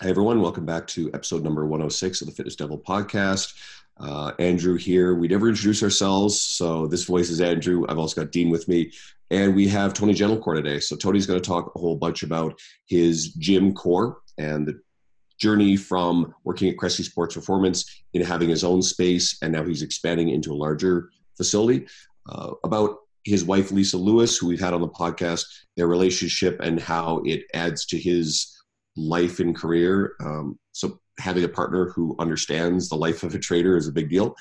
Hey everyone, welcome back to episode number 106 of the Fitness Devil podcast. Uh, Andrew here. We never introduce ourselves, so this voice is Andrew. I've also got Dean with me, and we have Tony Gentilcore today. So Tony's going to talk a whole bunch about his gym core and the journey from working at Cressy Sports Performance in having his own space, and now he's expanding into a larger facility. Uh, about his wife Lisa Lewis, who we've had on the podcast, their relationship and how it adds to his life and career. Um, so having a partner who understands the life of a trader is a big deal.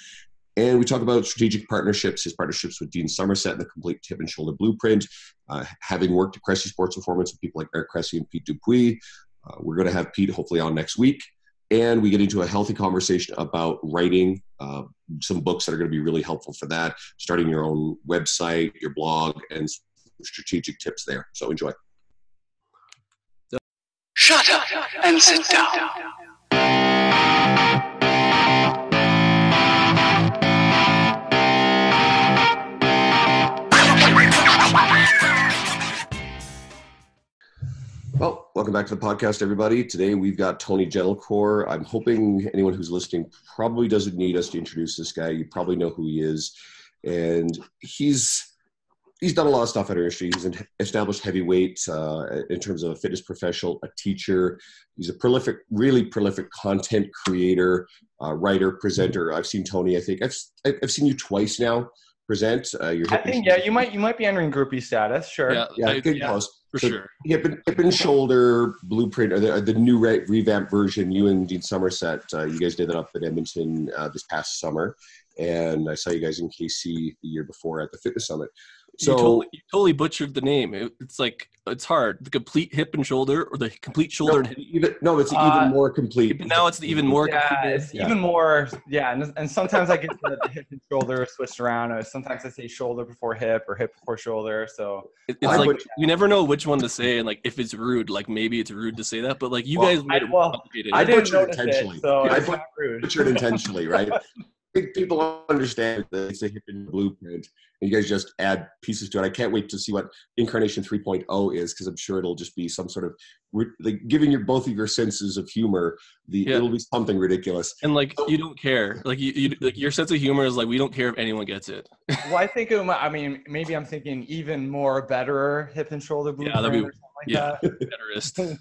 And we talk about strategic partnerships, his partnerships with Dean Somerset and the complete hip and shoulder blueprint. Uh, having worked at Cressy Sports Performance with people like Eric Cressy and Pete Dupuis, uh, we're going to have Pete hopefully on next week. And we get into a healthy conversation about writing uh, some books that are going to be really helpful for that, starting your own website, your blog, and strategic tips there. So enjoy. Shut up and sit down. Well, welcome back to the podcast, everybody. Today we've got Tony Gentilcore. I'm hoping anyone who's listening probably doesn't need us to introduce this guy. You probably know who he is, and he's he's done a lot of stuff at our industry. He's an established heavyweight uh, in terms of a fitness professional, a teacher. He's a prolific, really prolific content creator, uh, writer, presenter. I've seen Tony. I think I've I've seen you twice now present. Uh, your I think yeah, you might you might be entering groupie status. Sure. Yeah, yeah, I- good yeah, close. for So sure. Hip and, hip and shoulder blueprint, or the, the new re- revamped version. You and Dean Somerset, uh, you guys did that up at Edmonton uh, this past summer, and I saw you guys in KC the year before at the fitness summit. So you, totally, you totally butchered the name. It, it's like it's hard. The complete hip and shoulder, or the complete shoulder no, and hip. even, no, it's Uh, even more complete. But now it's the even more Yeah, complete. it's Yeah. even more. Yeah, and, and sometimes I get the, the hip and shoulder switched around. Or sometimes I say shoulder before hip or hip before shoulder. So It- It's I like butch- you never know which one to say, and like if it's rude, like maybe it's rude to say that, but like you Well, guys made I- it well, complicated. I didn't butchered intentionally. it, so Yeah, I it's butchered- not rude. butchered intentionally, right? I think people understand that it's a hip and blueprint, and you guys just add pieces to it. I can't wait to see what Incarnation 3.0 is because I'm sure it'll just be some sort of like giving your both of your senses of humor. The Yeah. it'll be something ridiculous. and like you don't care. Like you, you like your sense of humor is like we don't care if anyone gets it. Well, I think it I mean maybe I'm thinking even more better hip and shoulder blueprint that'd be- or something like yeah. Betterist.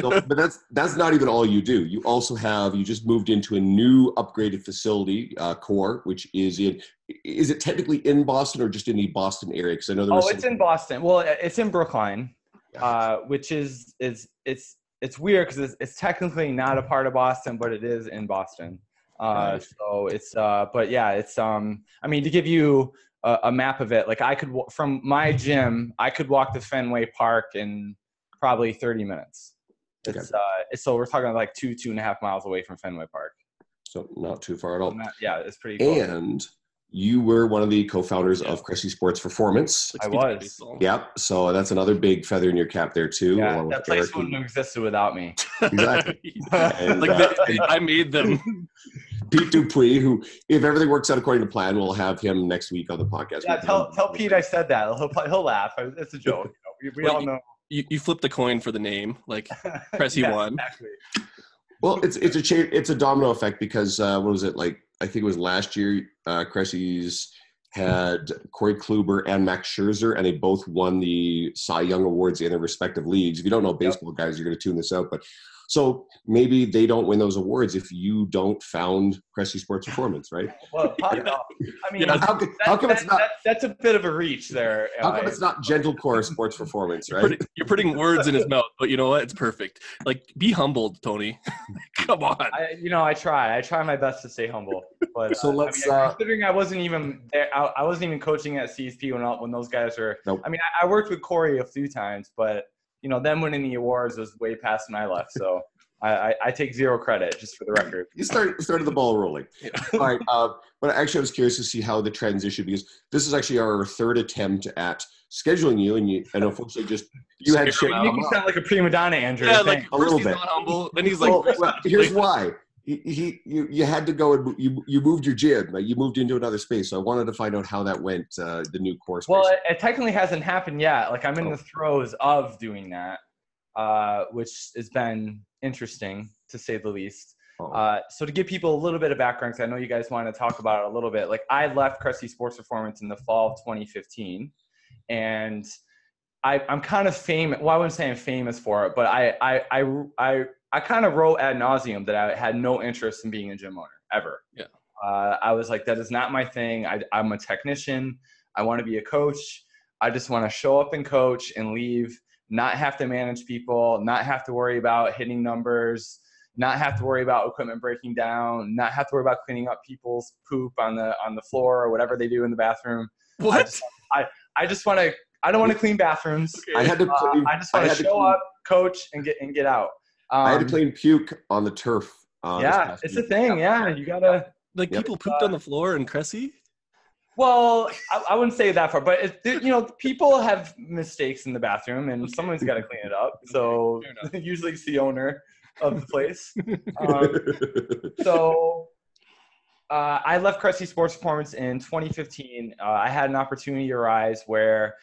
So, but that's that's not even all you do. You also have you just moved into a new upgraded facility, uh, core, which is in. Is it technically in Boston or just in the Boston area? Because I know there was Oh, some- it's in Boston. Well, it's in Brookline, uh, which is is it's it's weird because it's, it's technically not a part of Boston, but it is in Boston. Uh, Right. so it's uh, but yeah, it's um. I mean, to give you a, a map of it, like I could from my gym, I could walk to Fenway Park in probably 30 minutes. Okay. It's uh, it's, so we're talking like two two and a half miles away from Fenway Park. so not too far at all. Not- yeah, it's pretty. Close. And you were one of the co-founders of Cressy Sports Performance. I was. Yep. So that's another big feather in your cap there too. yeah, along with that place Eric wouldn't have existed without me. Exactly. And, like uh, they- I made them. Pete Dupuis, who, if everything works out according to plan, we'll have him next week on the podcast. Yeah, tell tell Pete I said that. He'll he'll laugh. It's a joke. You know, we we all know. You, you flipped the coin for the name, like Cressy Yeah, won. Exactly. Well, it's it's a cha- it's a domino effect because uh, what was it like? I think it was last year. Uh, Cressy's had Corey Kluber and Max Scherzer, and they both won the Cy Young awards in their respective leagues. If you don't know baseball, guys, you're going to tune this out. But so maybe they don't win those awards if you don't found Cressy Sports Performance, right? Well, probably not. I mean, Yeah, How, that- how come it's not? that- that's a bit of a reach there. How come it's not Gentilcore Sports Performance, You're, right? putting, you're putting words in his mouth, but you know what? It's perfect. Like, be humbled, Tony. Come on. I, you know, I try. I try my best to stay humble. But So uh, let's, I mean, uh, considering I wasn't even there, I, I wasn't even coaching at CSP when when those guys were. Nope. I mean, I, I worked with Corey a few times, but you know, them winning the awards was way past when I left. So I, I, I take zero credit, just for the record. you start started the ball rolling. All right, uh, but actually, I was curious to see how the transition because this is actually our third attempt at scheduling you, and you and unfortunately, just you had Scare shit. him You out. sound like a prima donna, Andrew. yeah, like A little he's bit. not humble, then he's like, Well, well, here's why. He, he you, you had to go and you you moved your gym. Like you moved into another space. So I wanted to find out how that went. Uh, the new course. Well, it, it technically hasn't happened yet. Like I'm in Oh. the throes of doing that. uh, which has been interesting to say the least. Oh. Uh, so to give people a little bit of background, because I know you guys want to talk about it a little bit. Like I left Cressy Sports Performance in the fall of 2015, and I, I'm kind of famous. Well, I wouldn't say I'm famous for it, but I I I I, I kind of wrote ad nauseum that I had no interest in being a gym owner ever. Yeah. Uh, I was like, that is not my thing. I, I'm a technician. I want to be a coach. I just want to show up and coach and leave, not have to manage people, not have to worry about hitting numbers, not have to worry about equipment breaking down, not have to worry about cleaning up people's poop on the on the floor or whatever they do in the bathroom. I What? just, I, I just want to. I don't want to clean bathrooms. I had to Uh, I just want to had to show clean- up, coach, and get and get out. Um, I had to clean puke on the turf. Uh, yeah, past it's a thing. Yeah, you gotta. Like Yep. people pooped on the floor in Cressy? Well, I, I wouldn't say that far, but it, you know, people have mistakes in the bathroom, and someone's got to clean it up. So usually it's the owner of the place. Um, so uh, I left Cressy Sports Performance in 2015. Uh, I had an opportunity arise where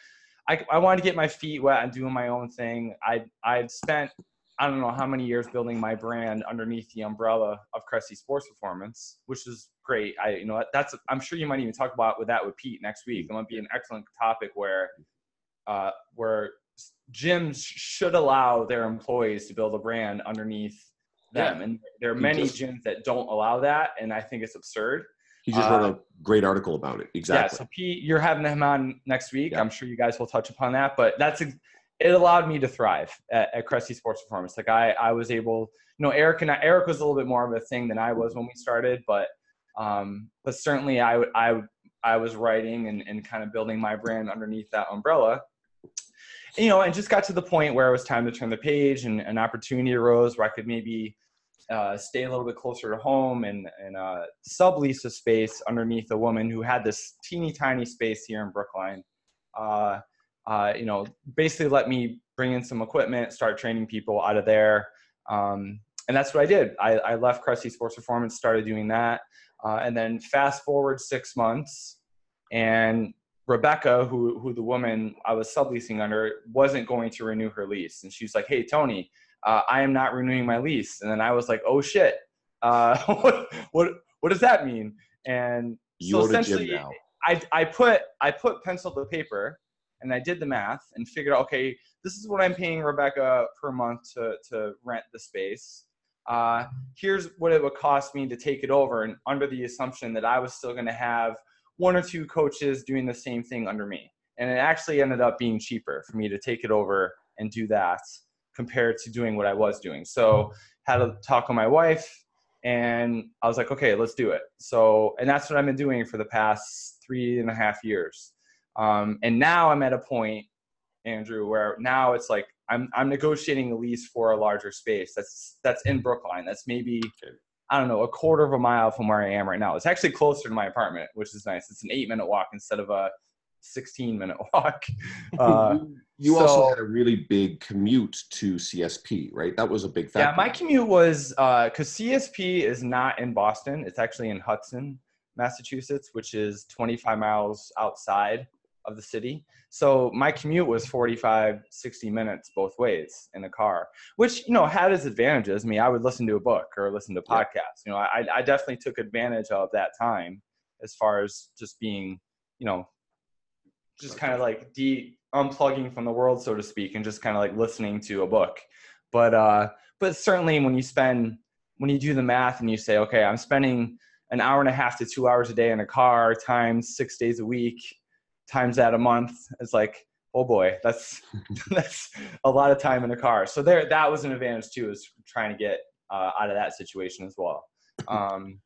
I, I wanted to get my feet wet and doing my own thing. I I'd spent I don't know how many years building my brand underneath the umbrella of Cressy Sports Performance, which is great. I you know that's I'm sure you might even talk about with that with Pete next week. It might be an excellent topic where uh, where gyms should allow their employees to build a brand underneath them, and there are many just- gyms that don't allow that, and I think it's absurd. he just uh, wrote a great article about it. Exactly. Yeah, so Pete, you're having him on next week. Yeah. I'm sure you guys will touch upon that, but that's ex- it allowed me to thrive at, at Sports Performance. Like I, I was able, you know, Eric and I, Eric was a little bit more of a thing than I was when we started, but, um, but certainly I, I, I was writing and, and kind of building my brand underneath that umbrella. You know, and just got to the point where it was time to turn the page, and an opportunity arose where I could maybe uh, stay a little bit closer to home and, and uh, sublease a space underneath a woman who had this teeny tiny space here in Brookline. Uh, uh, you know, basically let me bring in some equipment, start training people out of there. Um, and that's what I did. I, I left Cressy Sports Performance, started doing that. Uh, and then fast forward six months, and Rebecca, who, who the woman I was subleasing under, wasn't going to renew her lease. And she's like, hey, Tony, uh, I am not renewing my lease. And then I was like, oh shit, uh, what, what, what does that mean? And you so essentially. I, I put I put pencil to paper and I did the math and figured out okay this is what I'm paying Rebecca per month to to rent the space. Uh, here's what it would cost me to take it over and under the assumption that I was still going to have one or two coaches doing the same thing under me. And it actually ended up being cheaper for me to take it over and do that compared to doing what I was doing. So had a talk with my wife and I was like, okay, let's do it. So, and that's what I've been doing for the past three and a half years. Um, and now I'm at a point, Andrew, where now it's like I'm I'm negotiating a lease for a larger space. That's that's in Brookline. That's maybe I don't know a quarter of a mile from where I am right now. It's actually closer to my apartment, which is nice. It's an eight minute walk instead of a 16 minute walk. Uh, you you also had a really big commute to CSP, right? That was a big factor. Yeah, my commute was because CSP is not in Boston. It's actually in Hudson, Massachusetts, which is 25 miles outside of the city. So my commute was 45, 60 minutes both ways in a car, which, you know, had its advantages. I mean, I would listen to a book or listen to Yeah. podcasts. You know, I, I definitely took advantage of that time as far as just being, you know, just kind of like de unplugging from the world, so to speak, and just kind of like listening to a book. But uh, but certainly when you spend when you do the math and you say, okay, I'm spending an hour and a half to two hours a day in a car times six days a week times that a month, it's like, oh boy, that's that's a lot of time in a car. So there, that was an advantage too, is trying to get uh, out of that situation as well. Um,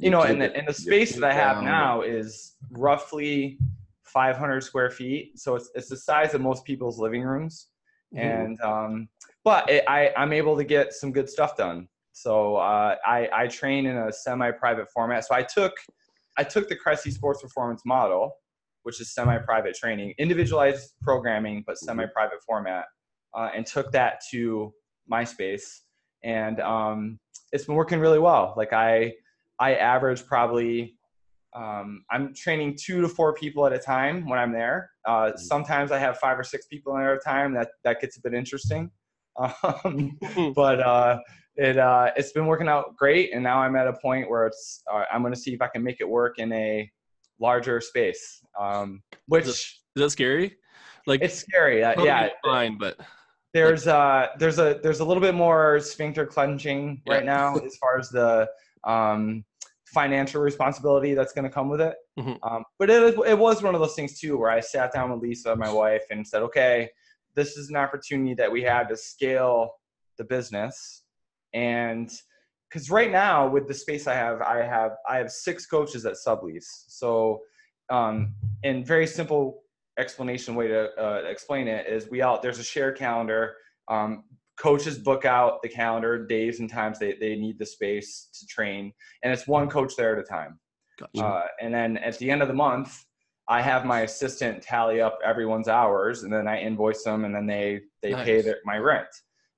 you know, and the, and the space that I have down. now is roughly 500 square feet. So it's, it's the size of most people's living rooms. Mm-hmm. And, um, but it, I, I'm able to get some good stuff done. So uh, I, I train in a semi-private format. So I took, I took the Cressy Sports Performance model, which is semi-private training, individualized programming, but semi-private format, uh, and took that to MySpace. And um, it's been working really well. Like I, I average probably um, I'm training two to four people at a time when I'm there. Uh, sometimes I have five or six people there at a time. That that gets a bit interesting. Um, but uh, it uh, it's been working out great, and now I'm at a point where it's uh, I'm going to see if I can make it work in a larger space. Um, which Is that scary? Like it's scary. Uh, yeah, fine, but there's uh there's a there's a little bit more sphincter clenching Yeah. right now as far as the um financial responsibility that's going to come with it Mhm. um, but it, it was one of those things too where i sat down with lisa my wife and said okay this is an opportunity that we have to scale the business and because right now with the space i have i have i have six coaches at sublease. So um, in very simple explanation way to uh, explain it is we all there's a shared calendar. Um, coaches book out the calendar days and times they, they need the space to train and it's one coach there at a time. Gotcha. uh, and then at the end of the month i have my assistant tally up everyone's hours and then i invoice them and then they they pay their, my rent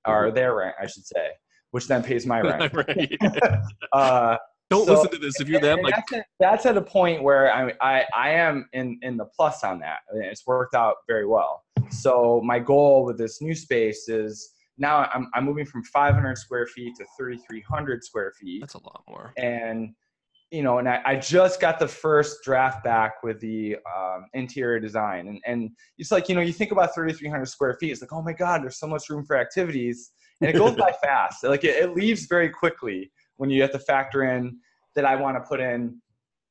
or their rent i should say which then pays my rent right. uh, Don't So- listen to this if you're them. Like that's, at, that's at a point where I, I I am in in the plus on that. I mean, it's worked out very well. So my goal with this new space is now I'm I'm moving from 500 square feet to 3,300 square feet, that's a lot more. and you know, and I, I just got the first draft back with the um, interior design, and and it's like you know you think about 3,300 square feet, it's like oh my god, there's so much room for activities, and it goes by fast. Like it, it leaves very quickly when you have to factor in that I want to put in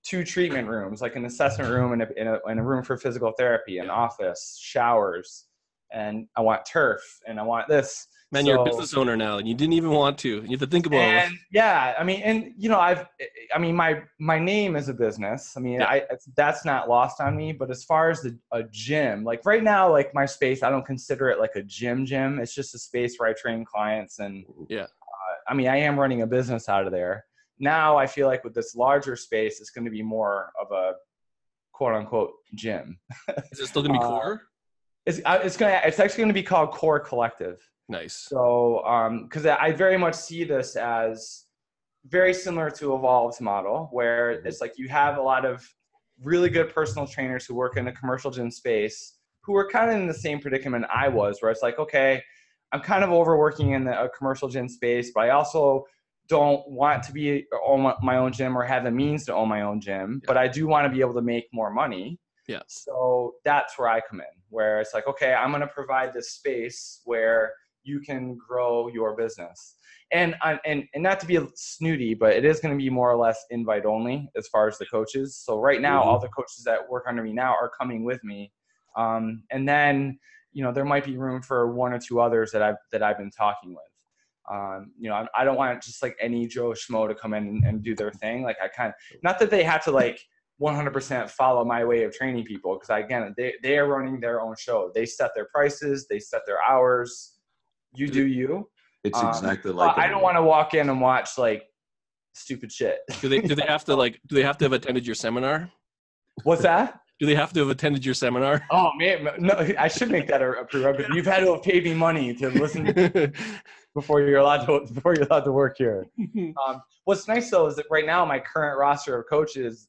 two treatment rooms, like an assessment room and a, and a, and a room for physical therapy, an office, showers, and I want turf, and I want this. Man, you're a business owner now, and you didn't even want to. You have to think about. and yeah i mean and you know i've i mean my my name is a business i mean Yeah. i it's- that's not lost on me but as far as the, a gym like right now like my space i don't consider it like a gym gym it's just a space where i train clients and Yeah. uh, i mean i am running a business out of there now i feel like with this larger space it's going to be more of a quote unquote gym Is it still gonna be uh, core? it's, it's going to it's actually going to be called core collective Nice. so, um, because I very much see this as very similar to Evolve's model, where mm-hmm. it's like you have a lot of really good personal trainers who work in a commercial gym space who are kind of in the same predicament I was, where it's like, okay, I'm kind of overworking in the, a commercial gym space, but I also don't want to be own my- my own gym or have the means to own my own gym, but I do want to be able to make more money. Yeah. So that's where I come in, where it's like, okay, I'm going to provide this space where you can grow your business. And and and not to be snooty, but it is going to be more or less invite only as far as the coaches. So right now, Mhm. all the coaches that work under me now are coming with me, um, and then you know there might be room for one or two others that I've that I've been talking with. Um, you know, I, I don't want just like any Joe Schmo to come in and, and do their thing. Like I kind of not that they have to like 100% follow my way of training people because again they, they are running their own show they set their prices they set their hours you do you It's Um, exactly but like i don't want to walk in and watch like stupid shit Do they? Do they have to like? Do they have to have attended your seminar? what's that Do they have to have attended your seminar? oh man no i should make that a, a prerequisite you've had to have paid me money to listen before you're allowed to before you're allowed to work here Um, what's nice though is that right now my current roster of coaches,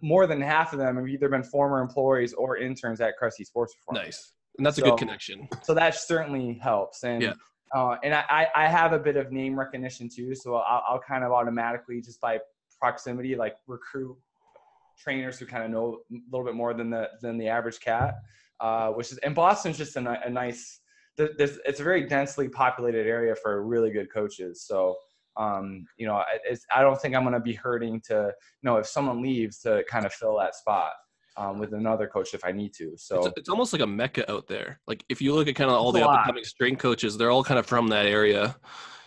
more than half of them have either been former employees or interns at Cressy Sports Performance. nice, and that's a good connection. So that certainly helps. And Yeah. uh, and I, I I have a bit of name recognition too, so I'll, I'll kind of automatically just by proximity like recruit trainers who kind of know a little bit more than the than the average cat, uh, which is and Boston's just a, a nice. There's, it's a very densely populated area for really good coaches. So um, you know, I- it's, I don't think I'm going to be hurting to, you know, if someone leaves to kind of fill that spot um, with another coach if I need to. So It's, it's almost like a mecca out there. Like if you look at kind of all the up and coming strength coaches, they're all kind of from that area.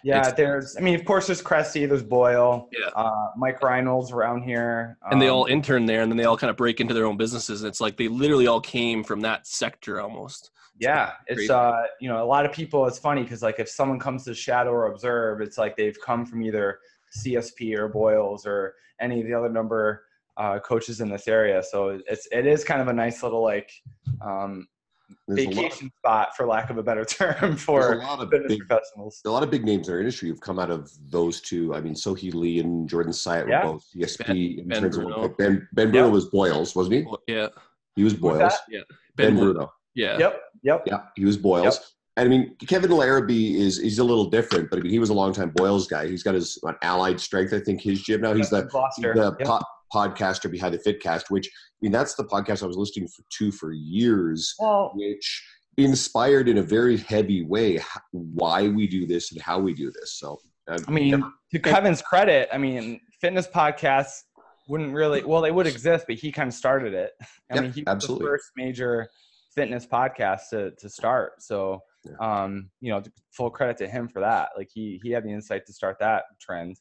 yeah, it's- there's, I mean, of course, there's Cressy, there's Boyle, Yeah. uh, Mike Reinold's around here, and they um, all intern there and then they all kind of break into their own businesses and it's like they literally all came from that sector almost yeah it's uh you know a lot of people it's funny because like if someone comes to shadow or observe it's like they've come from either csp or boyles or any of the other number uh, coaches in this area so it's it is kind of a nice little like um, There's a lot, vacation spot for lack of a better term there's a for lot of fitness big professionals a lot of big names in our industry have come out of those two. I mean, Sohee Lee and Jordan Syatt Yeah. were both CSP Ben- in Ben terms Bruno. of Ben Ben Yep. Bruno was Boyles, wasn't he? yeah He was Who's Boyles. that? Ben, ben, Bruno. yeah yep yep Yeah, he was Boyles. And I mean, Kevin Larrabee is he's a little different, but I mean, he was a longtime Boyles guy. He's got his what, Allied Strength, I think, his gym now. He's the, Gloucester. the Yep. Po- podcaster behind the Fitcast, which I mean, that's the podcast I was listening for, to for years, well, which inspired in a very heavy way why we do this and how we do this. So, uh, I mean, to Kevin's credit, I mean, fitness podcasts wouldn't really well, they would exist, but he kind of started it. I Yep, mean, he was absolutely. the first major fitness podcast to to start. So, um, you know, full credit to him for that. Like he he had the insight to start that trend.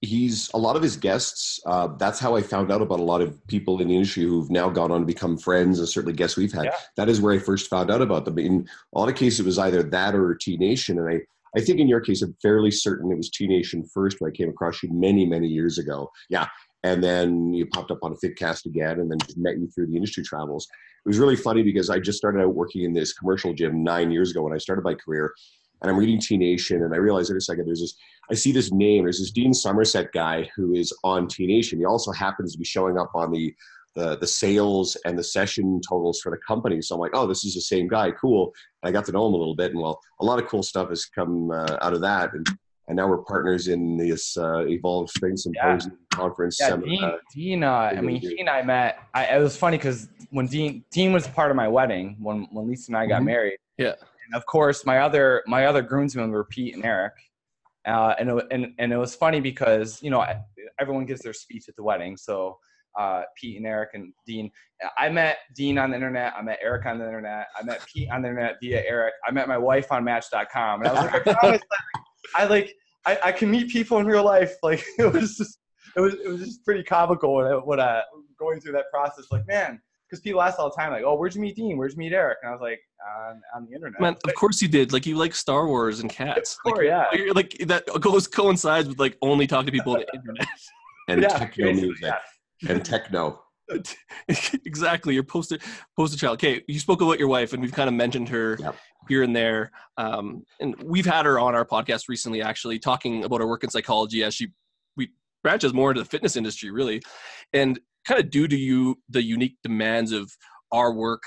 He's a lot of his guests. Uh, that's how I found out about a lot of people in the industry who've now gone on to become friends, and certainly guests we've had. Yeah. That is where I first found out about them. In a lot of cases, it was either that or T Nation, and I. I think in your case, I'm fairly certain it was T Nation first when I came across you many, many years ago. Yeah. And then you popped up on a Fitcast again and then just met you through the industry travels. It was really funny because I just started out working in this commercial gym nine years ago when I started my career. And I'm reading T Nation and I realized, wait a second, there's this I see this name. There's this Dean Somerset guy who is on T Nation. He also happens to be showing up on the the the sales and the session totals for the company. So I'm like, oh, this is the same guy. Cool. And I got to know him a little bit, and well, a lot of cool stuff has come uh, out of that. And and now we're partners in this uh, Evolve Strength Symposium conference. Yeah, seminar. Dean. Dean. Uh, I mean, do. he and I met. I, it was funny because when Dean Dean was part of my wedding when when Lisa and I got Mhm. married. Yeah. And of course, my other my other groomsmen were Pete and Eric. Uh, and, it, and and it was funny because you know everyone gives their speech at the wedding. So uh, Pete and Eric and Dean. I met Dean on the internet. I met Eric on the internet. I met Pete on the internet via Eric. I met my wife on Match.com. And I was like, I promise, I like I, I can meet people in real life. Like it was just it was it was just pretty comical when I, when I going through that process. Like man, because people ask all the time, like, oh, where'd you meet Dean? Where'd you meet Eric? And I was like, on, on the internet. Man, of course you did. Like you like Star Wars and cats. Of course, like, yeah. you're- like that goes coincides with like only talking to people on the internet. and yeah, techno basically, music yeah. and techno. exactly. You're poster poster child. Okay, you spoke about your wife, and we've kind of mentioned her Yep. here and there. Um, and we've had her on our podcast recently, actually, talking about her work in psychology as she we branches more into the fitness industry, really, and kind of due to you the unique demands of our work.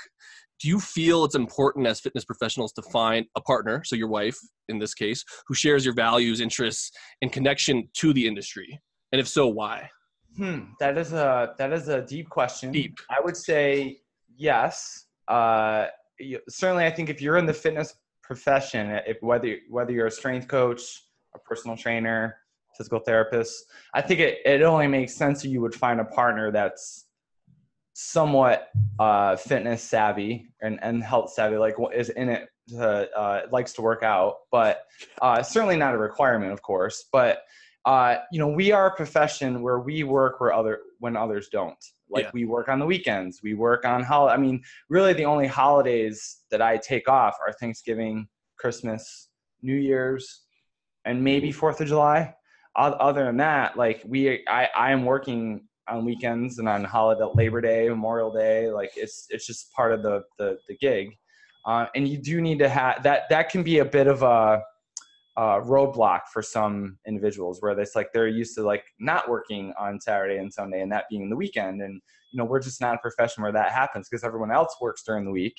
Do you feel it's important as fitness professionals to find a partner, so your wife in this case, who shares your values, interests, and connection to the industry? And if so, why? Hmm, that is a that is a deep question. Deep. I would say yes. Uh, certainly, I think if you're in the fitness profession, if whether whether you're a strength coach, a personal trainer, physical therapist, I think it, it only makes sense that you would find a partner that's somewhat uh, fitness savvy and, and health savvy, like is in it to, uh, likes to work out, but uh, certainly not a requirement, of course. But uh, you know, we are a profession where we work where other when others don't. Like Yeah. we work on the weekends, we work on hol. I mean, really, the only holidays that I take off are Thanksgiving, Christmas, New Year's, and maybe Fourth of July. Other than that, like we, I, I am working on weekends and on holiday, Labor Day, Memorial Day. Like it's it's just part of the the, the gig, uh, and you do need to have that. That can be a bit of a uh, roadblock for some individuals where it's like they're used to like not working on Saturday and Sunday and that being the weekend. And, you know, we're just not a profession where that happens because everyone else works during the week.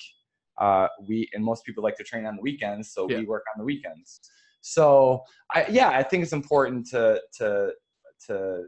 Uh, we, and most people like to train on the weekends. So Yeah. we work on the weekends. So I, yeah, I think it's important to, to, to,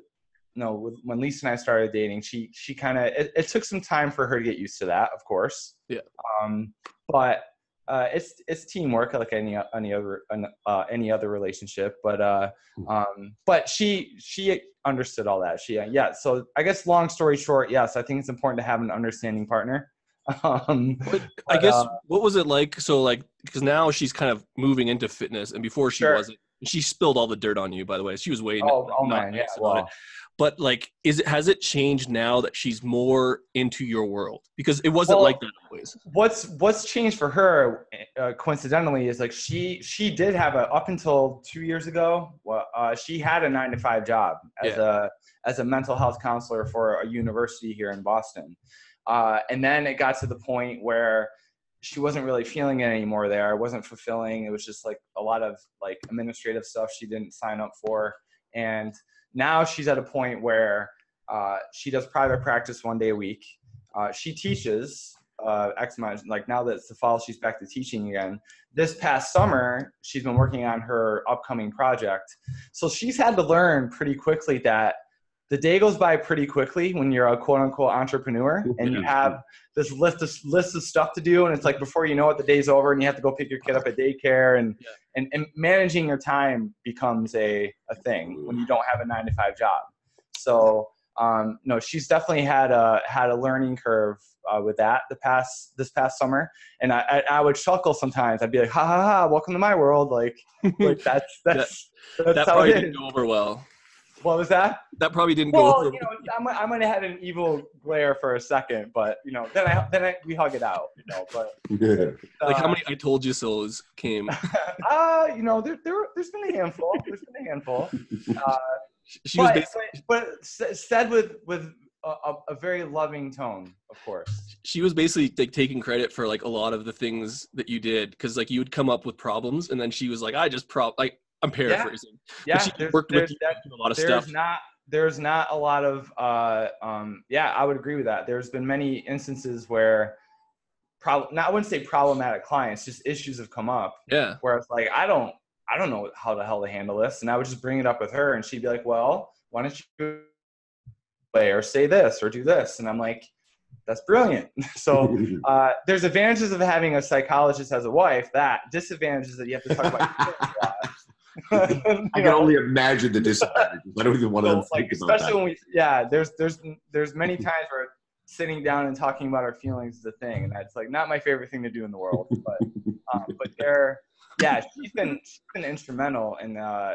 you know, when Lisa and I started dating, she, she kind of, it, it took some time for her to get used to that, of course. Yeah. Um, but uh, it's it's teamwork like any any other uh, any other relationship but uh um but she she understood all that she yeah so i guess long story short yes i think it's important to have an understanding partner um But I guess uh, what was it like? So like because now she's kind of moving into fitness, and before she Sure. wasn't. She spilled all the dirt on you, by the way. She was way oh, oh man yeah nice about it. well, But like, is it has it changed now that she's more into your world? Because it wasn't Well- like that always. what's what's changed for her uh, coincidentally is like she she did have a up until two years ago uh, she had a nine to five job as a as a mental health counselor for a university here in boston uh, and then it got to the point where she wasn't really feeling it anymore there it wasn't fulfilling it was just like a lot of like administrative stuff she didn't sign up for and now she's at a point where uh, she does private practice one day a week uh, she teaches uh, X amount. Like now that it's the fall, she's back to teaching again. This past summer, she's been working on her upcoming project. So she's had to learn pretty quickly that the day goes by pretty quickly when you're a quote unquote entrepreneur and you have this list of list of stuff to do and it's like before you know it the day's over and you have to go pick your kid up at daycare and Yeah. and, and managing your time becomes a, a thing when you don't have a nine to five job. So um, no she's definitely had a had a learning curve uh, with that the past this past summer. And I, I, I would chuckle sometimes. I'd be like ha ha ha welcome to my world. Like like that's that's that's that how probably it didn't go over well. What was that That probably didn't go well, you know, I might, I might have had an evil glare for a second, but you know, then I then I, we hug it out, you know. But like how uh, many I told you so's came. Uh, you know, there, there there's been a handful. There's been a handful. Uh, She was but, basically, but, but said with with a, a, a very loving tone, of course. she was basically like taking credit for like a lot of the things that you did because like you would come up with problems and then she was like, I just prop like I'm paraphrasing. Yeah, she there's, worked there's, with you that, a lot of there's not there's not a lot of uh um yeah i would agree with that. There's been many instances where prob- not i wouldn't say problematic clients just issues have come up yeah. where it's like i don't i don't know how the hell to handle this and i would just bring it up with her and she'd be like well why don't you play or say this or do this? And i'm like that's brilliant. So uh, there's advantages of having a psychologist as a wife that disadvantages that you have to talk about your feelings a lot. I can know? only imagine the disadvantages. I don't even want to like think about especially that. when we yeah there's there's there's many times where sitting down and talking about our feelings is a thing and that's like not my favorite thing to do in the world but um, but they're yeah she's been she's been instrumental in uh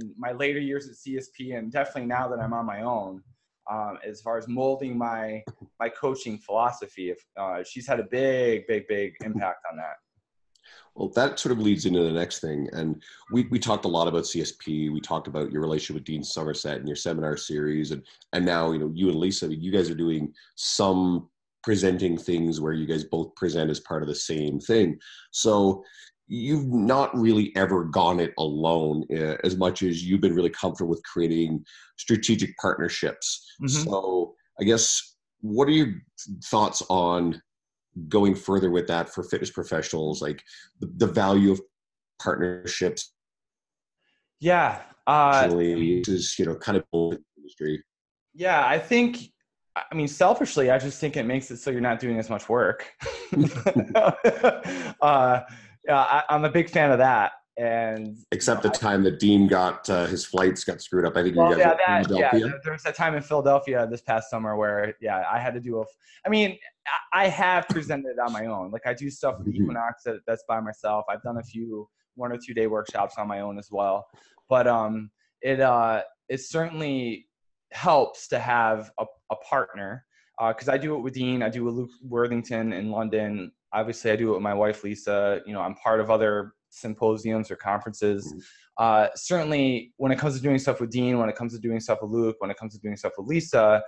in my later years at CSP and definitely now that I'm on my own um, as far as molding my my coaching philosophy if uh, she's had a big big big impact on that Well, that sort of leads into the next thing. And we, we talked a lot about CSP. We talked about your relationship with Dean Somerset and your seminar series. And, and now, you know, you and Lisa, you guys are doing some presenting things where you guys both present as part of the same thing. So you've not really ever gone it alone uh, as much as you've been really comfortable with creating strategic partnerships. Mhm. So I guess, what are your thoughts on going further with that for fitness professionals like the, the value of partnerships yeah uh, actually is you know kind of industry Yeah, I think. I mean, selfishly, I just think it makes it so you're not doing as much work. uh, yeah, I, I'm a big fan of that. And except you the know, time that dean got uh, his flights got screwed up i think I- well, you guys yeah, that, yeah. There- There was that time in Philadelphia this past summer where, yeah, I had to do a. I mean, I have presented on my own. Like I do stuff with Mhm. Equinox that, that's by myself. I've done a few one or two day workshops on my own as well. But um, it uh, it certainly helps to have a, a partner because I do it with Dean, I do it with Luke Worthington in London. Obviously, I do it with my wife Lisa. You know, I'm part of other symposiums or conferences. Uh, certainly, when it comes to doing stuff with Dean, when it comes to doing stuff with Luke, when it comes to doing stuff with Lisa,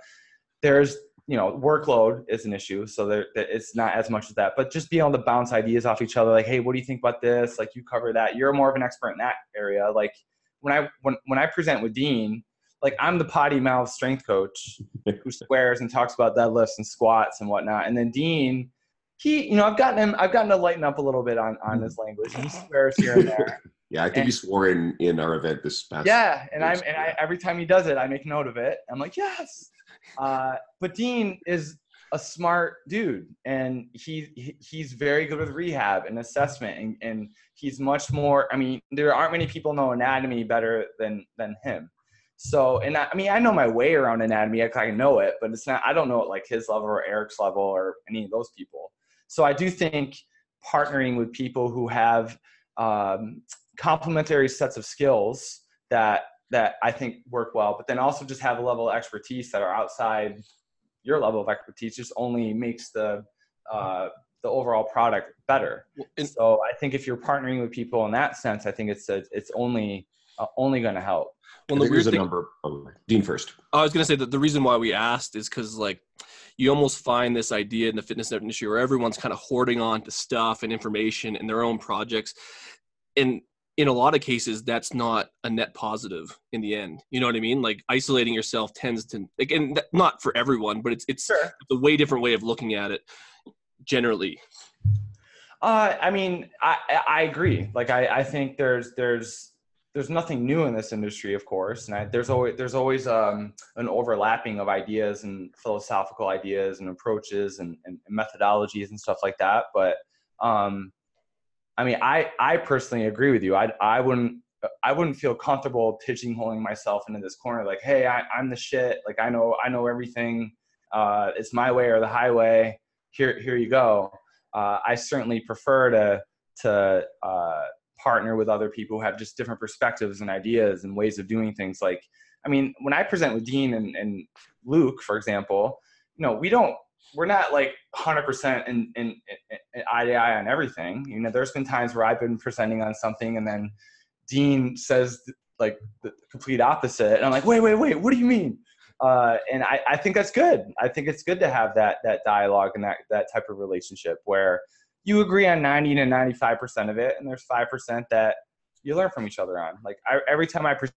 there's you know workload is an issue, so there that it's not as much as that. But just being able to bounce ideas off each other, like, hey, what do you think about this? Like, you cover that. You're more of an expert in that area. Like when I when when I present with Dean, like I'm the potty mouth strength coach who swears and talks about deadlifts and squats and whatnot. And then Dean, he, you know, I've gotten him, I've gotten to lighten up a little bit on on his language. He mm-hmm. swears here and there. yeah i think and- you swore in in our event this past yeah, and I'm and I every time he does it, I make note of it. I'm like, yes. Uh, but Dean is a smart dude, and he, he he's very good with rehab and assessment, and, and he's much more. I mean, there aren't many people know anatomy better than than him. So, and I, I mean, I know my way around anatomy. I kind of know it, but it's not. I don't know it like his level or Eric's level or any of those people. So, I do think partnering with people who have um, complementary sets of skills that that I think work well, but then also just have a level of expertise that are outside your level of expertise just only makes the uh, the overall product better. And- so I think if you're partnering with people in that sense, I think it's a, it's only uh, only going to help. Well, the think weird there's a thing, number oh, dean first I was gonna say that the reason why we asked is because like you almost find this idea in the fitness industry where everyone's kind of hoarding on to stuff and information and their own projects, and in a lot of cases that's not a net positive in the end. You know what I mean? Like isolating yourself tends to again not for everyone, but it's it's Sure. it's a way different way of looking at it. generally? Uh, I mean, I I agree. Like I I think there's there's there's nothing new in this industry, of course, and I, there's always there's always um, an overlapping of ideas and philosophical ideas and approaches and, and, methodologies and stuff like that. But um, I mean, I I personally agree with you. I I wouldn't I wouldn't feel comfortable pigeonholing myself into this corner. Like, hey, I, I'm the shit. Like, I know I know everything. Uh, it's my way or the highway. Here here you go. Uh, I certainly prefer to to uh, partner with other people who have just different perspectives and ideas and ways of doing things. Like, I mean, when I present with Dean and, and Luke, for example, you know, we don't, we're not like 100% in, in, in, eye to eye on everything. You know, there's been times where I've been presenting on something and then Dean says like the complete opposite. And I'm like, wait, wait, wait, what do you mean? Uh, and I, I think that's good. I think it's good to have that that dialogue and that that type of relationship where you agree on 90 to 95 percent of it, and there's five percent that you learn from each other on. Like I, every time I present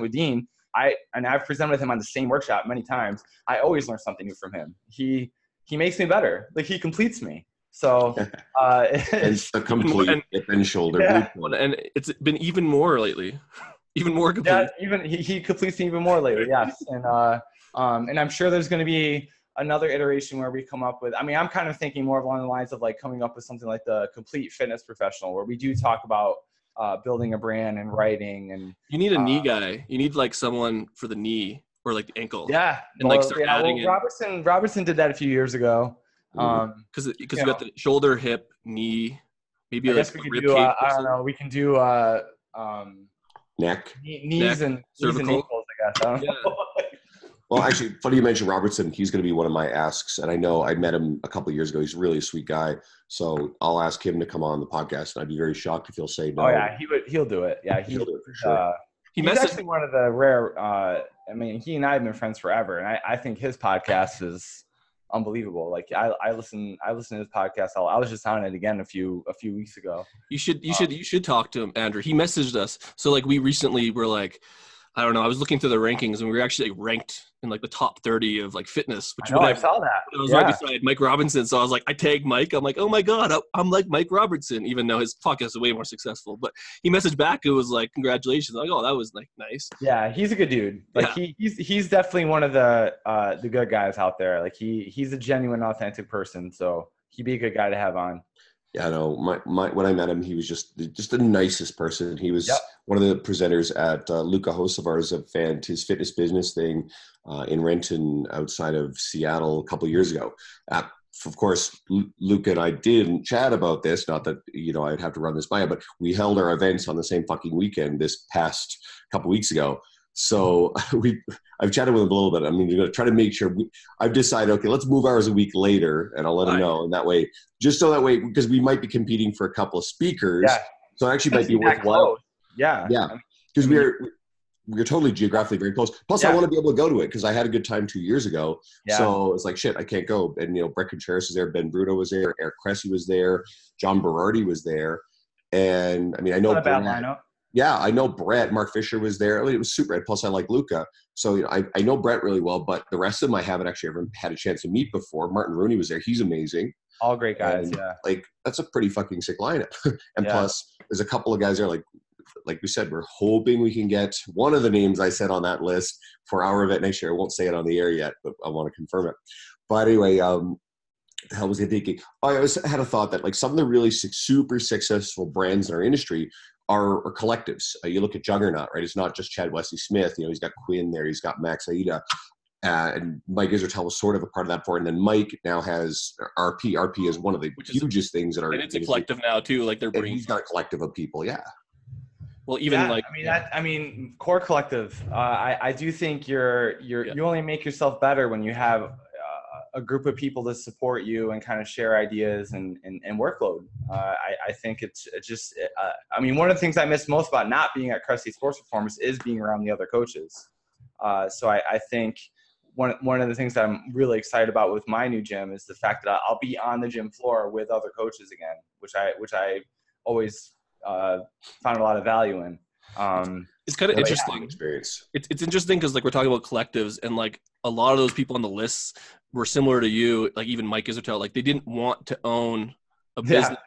with Dean, I and I've presented with him on the same workshop many times. I always learn something new from him. He he makes me better. Like he completes me. So uh, it's a complete and, hip and shoulder. Yeah. And it's been even more lately. Even more complete. Yeah, even he, he completes me even more lately. Yes, and uh, um, and I'm sure there's going to be another iteration where we come up with i mean i'm kind of thinking more along the lines of like coming up with something like the complete fitness professional where we do talk about uh, building a brand and writing and you need a uh, knee guy. You need like someone for the knee or like the ankle. Yeah. And well, like start yeah, adding well, robertson robertson did that a few years ago. Um because because you, you got the shoulder hip knee maybe I like we can do, uh, i don't know we can do uh um neck. knees neck, and cervical. knees and ankles i guess I don't yeah. know. Well, actually, funny you mentioned Robertson. He's going to be one of my asks, and I know I met him a couple years ago. He's really a sweet guy, so I'll ask him to come on the podcast, and I'd be very shocked if he'll say no. Oh yeah, he would. He'll do it. Yeah, he, will do it for sure. Uh, he he's actually one of the rare. Uh, I mean, he and I have been friends forever, and I, I think his podcast is unbelievable. Like I, I listen, I listen to his podcast. I was just on it again a few a few weeks ago. You should, you um, should, you should talk to him, Andrew. He messaged us. So like we recently were like I don't know. I was looking through the rankings and we were actually ranked in like the top 30 of like fitness, which I, know, I saw that. I was yeah. right beside Mike Robertson. So I was like, I tagged Mike. I'm like, oh my God, I'm like Mike Robertson, even though his podcast is way more successful. But he messaged back. It was like, congratulations. I'm like, oh, that was like nice. Yeah. He's a good dude. Like yeah. he, he's, he's definitely one of the, uh, the good guys out there. Like he, he's a genuine, authentic person. So he'd be a good guy to have on yeah, no, my, my when I met him, he was just just the nicest person. He was yep. one of the presenters at uh, Luka Hocevar's event, his fitness business thing uh, in Renton outside of Seattle a couple years ago. Uh, of course, Luka and I didn't chat about this. Not that you know I'd have to run this by, but we held our events on the same fucking weekend this past couple weeks ago. So we, I've chatted with him a little bit. I mean, you're going to try to make sure. We, I've decided, okay, let's move ours a week later, and I'll let him know. And that way, just so that way, because we might be competing for a couple of speakers, yeah. so it actually might be worthwhile. Yeah, yeah, because we're we're totally geographically very close. Plus, yeah. I want to be able to go to it because I had a good time two years ago. Yeah. So it's like shit, I can't go. And you know, Bret Contreras was there, Ben Bruno was there, Eric Cressy was there, John Berardi was there, and I mean, I know. Not a bad lineup yeah, I know Bret. Mark Fisher was there. It was super. Plus, I like Luka. So you know, I, I know Bret really well, but the rest of them I haven't actually ever had a chance to meet before. Martin Rooney was there. He's amazing. All great guys. And, yeah. Like that's a pretty fucking sick lineup. and yeah. plus, there's a couple of guys there. Like like we said, we're hoping we can get one of the names I said on that list for our event next year. I won't say it on the air yet, but I want to confirm it. But anyway, um, the hell was I thinking? Oh, I always had a thought that like some of the really super successful brands in our industry are, are collectives. Uh, you look at Juggernaut, right? It's not just Chad Wesley Smith. You know, he's got Quinn there. He's got Max Aita. Uh, and Mike Israetel was sort of a part of that board. And then Mike now has RP. RP is one of the Which hugest is, things that are. And it's a collective now too. Like they're bringing. He's got a collective of people. Yeah. Well, even yeah, like I mean, that, I mean, core collective. Uh, I I do think you're you're yeah. you only make yourself better when you have a group of people to support you and kind of share ideas and, and, and workload. Uh, I, I think it's, just, uh, I mean, one of the things I miss most about not being at Cressy Sports Performance is being around the other coaches. Uh, so I, I think one, one of the things that I'm really excited about with my new gym is the fact that I'll be on the gym floor with other coaches again, which I, which I always uh, found a lot of value in. Um, it's kind of interesting. experience. it's it's interesting because like we're talking about collectives and like a lot of those people on the lists were similar to you like even mike Israetel, like they didn't want to own a Yeah. business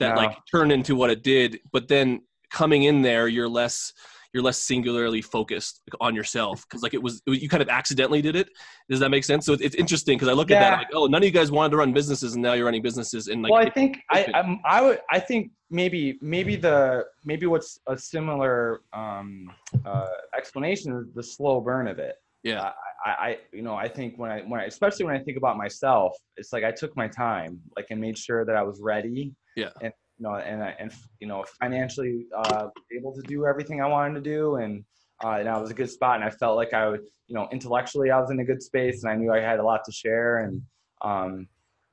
that No. like turned into what it did but then coming in there you're less you're less singularly focused on yourself because like it was, it was- you kind of accidentally did it does that make sense so it's, it's interesting because i look at that Yeah. like oh none of you guys wanted to run businesses and now you're running businesses and like well, I it- think I. I'm, I would I think maybe maybe the maybe what's a similar um, uh, explanation is the slow burn of it. yeah I, I you know I think when I when I especially when I think about myself, it's like I took my time, like and made sure that I was ready. Yeah. And you know and I, and you know financially uh, able to do everything I wanted to do, and uh, and I was a good spot, and I felt like I would you know intellectually I was in a good space, and I knew I had a lot to share, and um,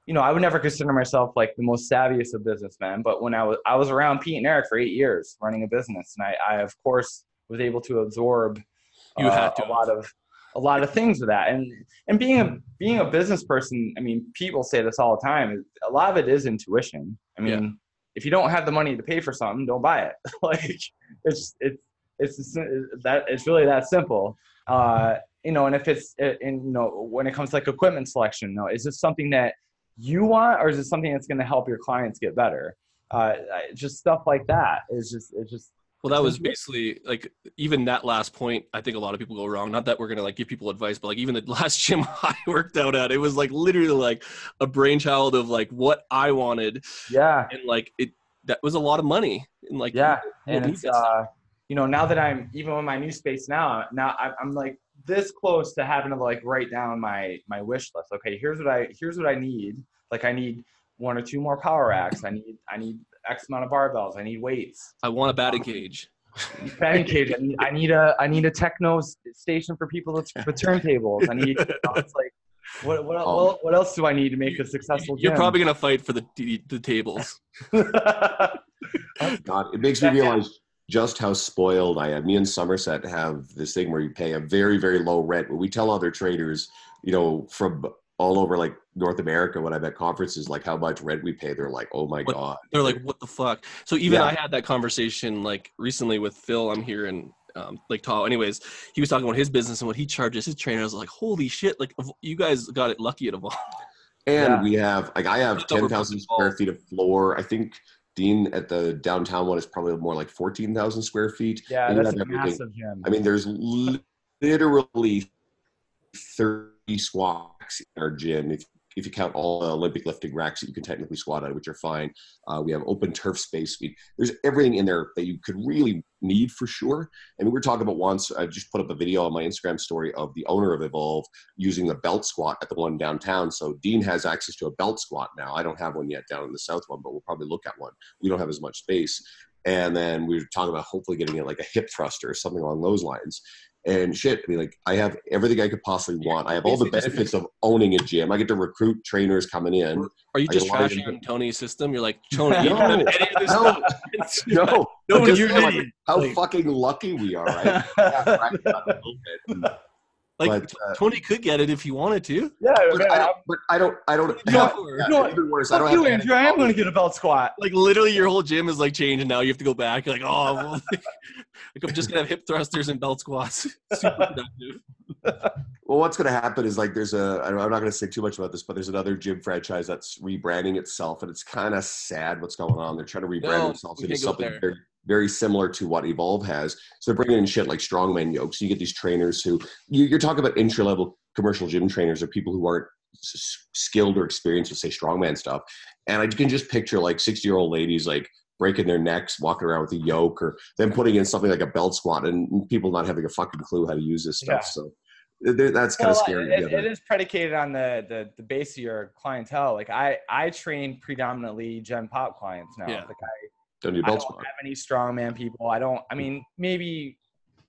you know I would never consider myself like the most savviest of businessmen, but when I was I was around Pete and Eric for eight years running a business, and I, I of course was able to absorb You uh, had to. a lot of a lot of things with that and and being a being a business person i mean people say this all the time a lot of it is intuition i mean if you don't have the money to pay for something don't buy it. Like it's it's it's that it's really that simple. Uh you know and if it's and you know when it comes to like equipment selection no is this something that you want or is it something that's going to help your clients get better? Uh just stuff like that is just it's just Well, that was basically like even that last point. I think a lot of people go wrong. Not that we're gonna like give people advice, but like even the last gym I worked out at, it was like literally like a brainchild of like what I wanted, yeah and like it that was a lot of money. And like yeah and it's uh you know now that i'm even in my new space now now I- i'm like this close to having to like write down my my wish list okay here's what i here's what i need like i need one or two more power racks i need i need x amount of barbells i need weights I want a batting um, cage. batting cage I need, I need a i need a techno station for people with, with turntables i need you know, it's like what, what, Oh. what, what else do i need to make a successful You're gym? probably gonna fight for the the, the tables. Oh, God, it makes me realize just how spoiled I am. Me and Somerset have this thing where you pay a very, very low rent. When we tell other traders, you know, from all over like North America, when I'm at conferences, like how much rent we pay, they're like, "Oh my What- god!" They're like, what the fuck? So even Yeah. I had that conversation like recently with Phil. I'm here in um, Lake Tahoe. Anyways, he was talking about his business and what he charges his trainer. I was like, holy shit! Like you guys got it lucky at Evolve. And Yeah. we have like I have That's what ten thousand square feet of floor. I think Dean at the downtown one is probably more like fourteen thousand square feet. yeah And that's a everything. massive gym I mean, there's literally 30 squat racks in our gym. If, if you count all the Olympic lifting racks that you can technically squat at, which are fine. Uh, we have open turf space. We, there's everything in there that you could really need for sure. And we were talking about once, I just put up a video on my Instagram story of the owner of Evolve using the belt squat at the one downtown. So Dean has access to a belt squat now. I don't have one yet down in the south one, but we'll probably look at one. We don't have as much space. And then we were talking about hopefully getting it like a hip thruster or something along those lines. And shit, I mean, like I have everything I could possibly want. I have all the benefits of owning a gym. I get to recruit trainers coming in. Are you I just trashing. Tony's system? You're like, Tony, you No, don't have any of this no. No, No, just you're like, how fucking lucky we are, right? Yeah, crack it up a little bit. Like But, uh, Tony could get it if he wanted to. yeah but, man, I don't, but I don't. I don't. You have, know, yeah, you even worse, I don't you, have Andrew. I am going to get a belt squat. Like literally, your whole gym is like changed, and now you have to go back. You're like, oh, well, like I'm just gonna have hip thrusters and belt squats. Super productive. Well, what's going to happen is like there's a. I don't- I'm not going to say too much about this, but there's another gym franchise that's rebranding itself, and it's kind of sad what's going on. They're trying to rebrand No, themselves into something very, very similar to what Evolve has. So they're bringing in shit like strongman yokes. You get these trainers who you, you're talking about entry level commercial gym trainers or people who aren't s- s- skilled or experienced with say strongman stuff, and I can just picture like 60 year old ladies like breaking their necks, walking around with a yoke, or them putting in something like a belt squat, and people not having a fucking clue how to use this stuff. Yeah. So that's kind of scary. It, it is predicated on the, the the base of your clientele. Like I I train predominantly Gen Pop clients now. Yeah. Like I, Don't do I belt don't squat. have any strongman people. I don't. I mean, maybe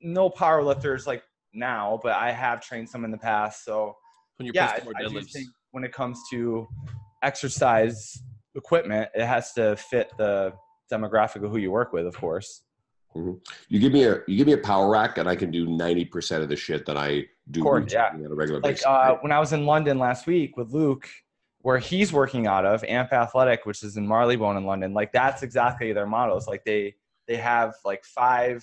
no power lifters like now, but I have trained some in the past. So When you're yeah, posting I, more I do think when it comes to exercise equipment, it has to fit the demographic of who you work with, of course. You give me a you give me a power rack, and I can do ninety percent of the shit that I do Of course, yeah. on a regular like basis. uh, when I was in London last week with Luke, where he's working out of Amp Athletic, which is in Marylebone in London. Like that's exactly their models. Like they they have like five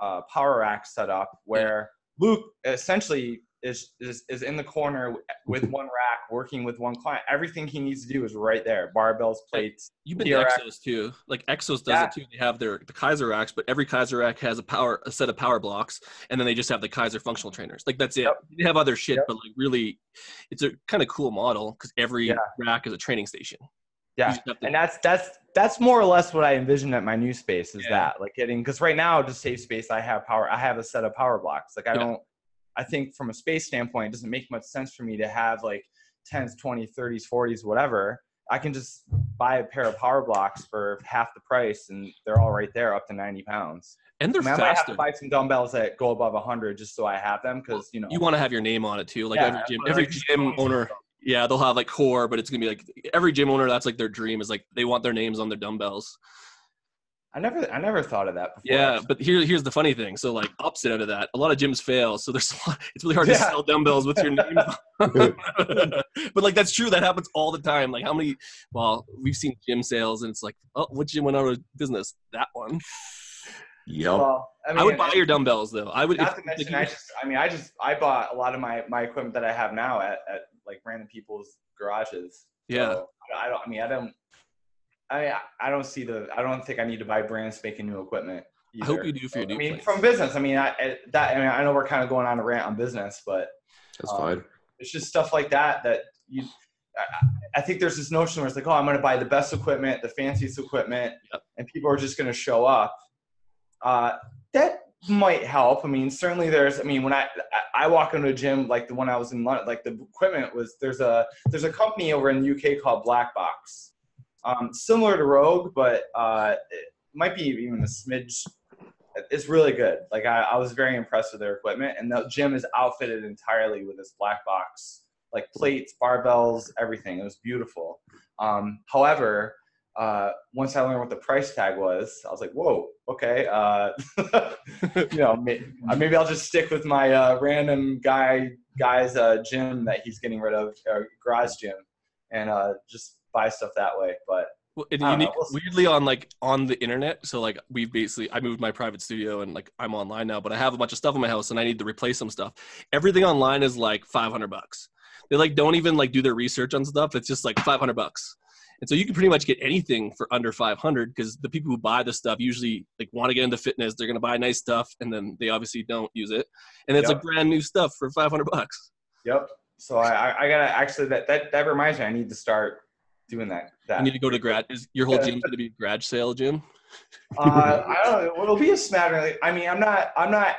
uh, power rack set up where Luke essentially is, is is in the corner with one rack, working with one client. Everything he needs to do is right there: barbells, plates. You've been TRX. to Exos too. Like Exos does Yeah. it too. They have their the Keiser racks, but every Keiser rack has a power a set of power blocks, and then they just have the Keiser functional trainers. Like that's it. Yep. They have other shit, Yep. but like really, it's a kind of cool model because every Yeah. rack is a training station. Yeah, to- and that's that's that's more or less what I envision at my new space is Yeah. that like getting because right now to save space I have power I have a set of power blocks like I Yeah. don't I think from a space standpoint it doesn't make much sense for me to have like 10s 20s 30s 40s whatever I can just buy a pair of power blocks for half the price and they're all right there up to 90 pounds and they're I, mean, I might have to buy some dumbbells that go above 100 just so I have them because you know You want to have your name on it too. Like Yeah, every gym, every gym owner, yeah, they'll have like core, but it's gonna be like every gym owner. That's like their dream is like they want their names on their dumbbells. I never I never thought of that before Yeah, actually. but here, here's the funny thing. So like opposite end of that, a lot of gyms fail. So there's a lot, it's really hard to sell dumbbells with your name. but like that's true. That happens all the time. Like how many? Well, we've seen gym sales, and it's like, oh, what gym went out of business? That one. Yep. well, I, I would buy your dumbbells though. I would. Not if- to mention, you- I just, I mean, I just, I bought a lot of my my equipment that I have now at, at like random people's garages. Yeah. So, I don't, I mean, I don't, I, I don't see the, I don't think I need to buy brand spanking new equipment. I hope you do for your new. I mean, place. from business. I mean, I that. I mean, I know we're kind of going on a rant on business, but That's um, fine. it's just stuff like that that you. I, I think there's this notion where it's like, oh, I'm going to buy the best equipment, the fanciest equipment, Yep. and people are just going to show up. Uh, that might help. I mean, certainly there's. I mean, when I I I walk into a gym like the one I was in London, like the equipment was there's a there's a company over in the UK called Black Box, um, similar to Rogue, but uh, it might be even a smidge. It's really good. Like I, I was very impressed with their equipment, and the gym is outfitted entirely with this black box, like plates, barbells, everything. It was beautiful. Um, however, uh, once I learned what the price tag was, I was like, "Whoa, okay." Uh, you know, uh, maybe I'll just stick with my uh, random guy guy's uh, gym that he's getting rid of, garage gym, and uh, just buy stuff that way. But Well, and know, unique, we'll weirdly on like on the internet. So like we've basically I moved my private studio and like I'm online now, but I have a bunch of stuff in my house and I need to replace some stuff. Everything online is like 500 bucks. They like don't even like do their research on stuff. It's just like 500 bucks. And so you can pretty much get anything for under 500 because the people who buy the stuff usually like want to get into fitness. They're going to buy nice stuff and then they obviously don't use it. And it's Yep. like brand new stuff for 500 bucks. Yep. So I, I, I gotta actually that, that that reminds me I need to start doing that. That You need to go to grad. Is your whole gym's going to be grad sale gym? uh, I don't know. It'll be a smattering. I mean, I'm not I'm not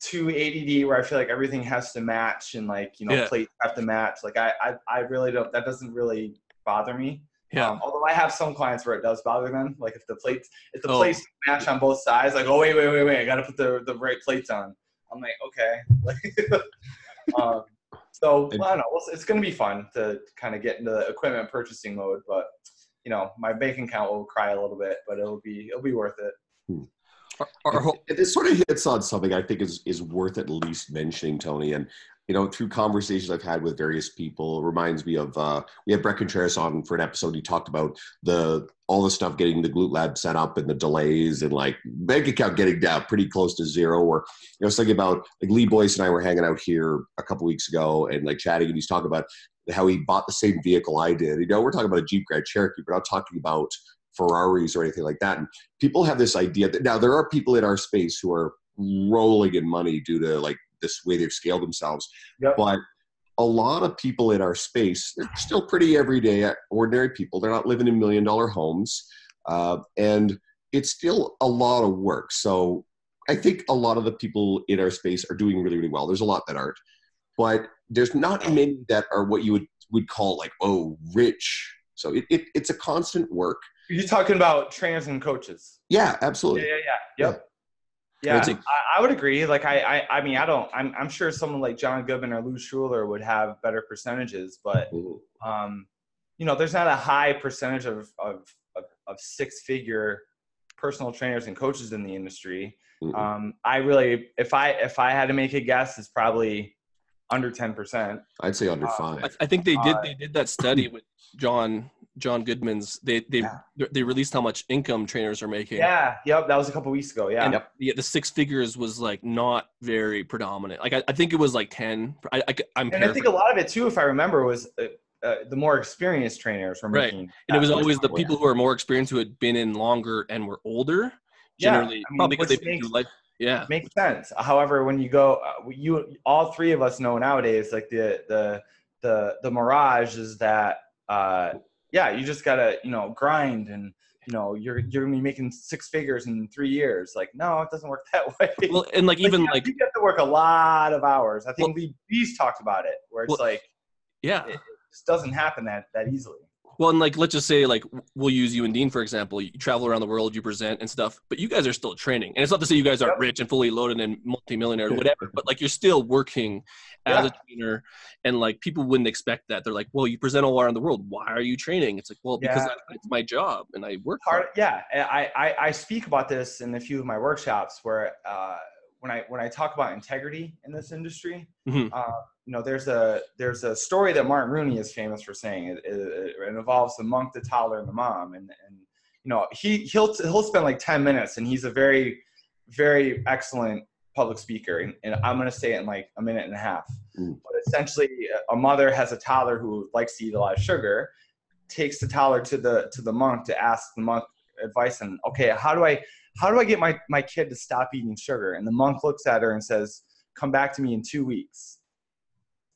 too ADD where I feel like everything has to match and like you know Yeah. plates have to match. Like I, I I really don't. That doesn't really bother me. Yeah. Um, although I have some clients where it does bother them. Like if the plates if the Oh. plates match on both sides, like oh wait wait wait wait, I got to put the the right plates on. I'm like okay. um, so well, I don't know. It's going to be fun to kind of get into the equipment purchasing mode, but you know my bank account will cry a little bit, but it'll be it'll be worth it. Our, our whole, It, it sort of hits on something I think is is worth at least mentioning, Tony. And you know, through conversations I've had with various people, reminds me of uh, we had Bret Contreras on for an episode. He talked about the all the stuff getting the glute lab set up and the delays and like bank account getting down pretty close to zero. Or you know, I was thinking about like Lee Boyce and I were hanging out here a couple weeks ago and like chatting, and he's talking about how he bought the same vehicle I did. You know, we're talking about a Jeep Grand Cherokee, but not talking about Ferraris or anything like that. And people have this idea that now there are people in our space who are rolling in money due to like this way they've scaled themselves. Yep. But a lot of people in our space, they're still pretty everyday, ordinary people. They're not living in million dollar homes. Uh, and it's still a lot of work. So I think a lot of the people in our space are doing really, really well. There's a lot that aren't. But there's not many that are what you would, would call like, oh, rich. So it, it, it's a constant work. You're talking about trainers and coaches. Yeah, Yeah, absolutely. yeah, yeah. Yep. Yeah, It's a- I, I would agree. Like I, I, I mean, I don't. I'm, I'm sure someone like Jon Goodman or Lou Schuler would have better percentages, but um, you know, there's not a high percentage of of, of, of six figure personal trainers and coaches in the industry. Mhm. Um, I really, if I if I had to make a guess, it's probably under ten percent. I'd say under uh, five. I, I think they did Uh, they did that study with Jon Jon Goodman's. They they Yeah. they released how much income trainers are making. Yeah, yep, that was a couple weeks ago. Yeah, And yeah, the six figures was like not very predominant. Like I, I think it was like ten. I, I am and I think a lot of it too, if I remember, was uh, uh, the more experienced trainers were Right. making. and it was always the more. people who are more experienced who had been in longer and were older. Yeah, Generally, I mean, probably because they've been through life. Yeah, makes sense. However, when you go, uh, you all three of us know nowadays, like the the the the mirage is that, uh, yeah, you just gotta you know grind and you know you're you're gonna be making six figures in three years. Like, no, it doesn't work that way. well, and like even yeah, like you have to work a lot of hours. I think Well- we Bees talked about it, where it's Well- like yeah. it just doesn't happen that that easily. Well, and like let's just say like we'll use you and Dean for example. You travel around the world, you present and stuff, but you guys are still training. And it's not to say you guys aren't Yep. rich and fully loaded and multimillionaire or whatever, but like you're still working as Yeah. a trainer, and like people wouldn't expect that. They're like, "Well, you present all around the world. Why are you training?" It's like, "Well, because Yeah. that, it's my job and I work hard." part yeah I, I i speak about this in a few of my workshops where uh when i when i talk about integrity in this industry Mhm. uh you know there's a there's a story that martin rooney is famous for saying. It, it, it involves the monk the toddler and the mom. And and you know he he'll he'll spend like 10 minutes and he's a very very excellent public speaker. And, and i'm going to say it in like a minute and a half. Mm. but essentially a mother has a toddler who likes to eat a lot of sugar takes the toddler to the to the monk to ask the monk advice and okay how do i how do i get my my kid to stop eating sugar? And the monk looks at her and says come back to me in two weeks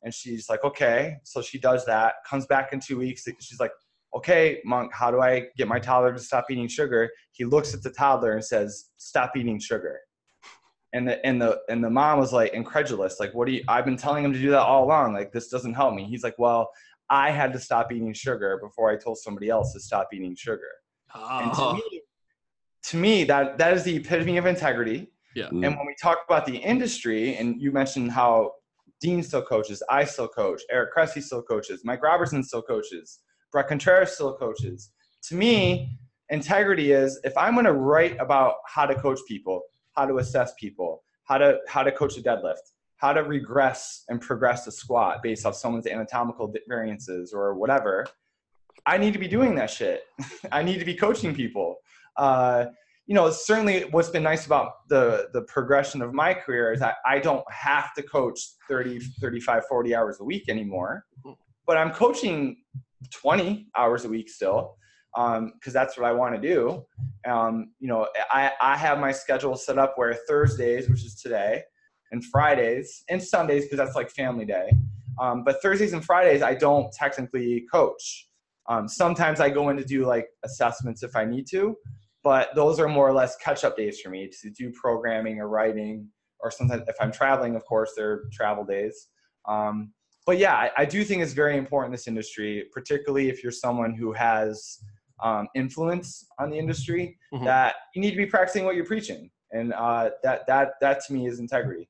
and she's like okay. So she does that comes back in two weeks. She's like okay monk how do i get my toddler to stop eating sugar? He looks at the toddler and says stop eating sugar. And the and the and the mom was like incredulous. Like what do you i've been telling him to do that all along. Like this doesn't help me. He's like well I had to stop eating sugar before I told somebody else to stop eating sugar. And to Oh, me, to me, that that is the epitome of integrity. yeah. And when we talk about the industry, and you mentioned how Dean still coaches, I still coach, Eric Cressy still coaches, Mike Robertson still coaches, Bret Contreras still coaches. To me, integrity is if I'm going to write about how to coach people, how to assess people, how to how to coach a deadlift, how to regress and progress a squat based off someone's anatomical variances or whatever. I need to be doing that shit. I need to be coaching people. Uh, you know, certainly what's been nice about the the progression of my career is that I don't have to coach 30, 35, 40 hours a week anymore, but I'm coaching 20 hours a week still because that's what I want to do. Um, you know, I, I have my schedule set up where Thursdays, which is today, and Fridays and Sundays because that's like family day. Um, but Thursdays and Fridays, I don't technically coach. Um, sometimes I go in to do like assessments if I need to, but those are more or less catch-up days for me to do programming or writing, or sometimes if I'm traveling, of course, they're travel days. Um, but yeah, I, I do think it's very important in this industry, particularly if you're someone who has um, influence on the industry, Mhm. that you need to be practicing what you're preaching, and uh, that that that to me is integrity.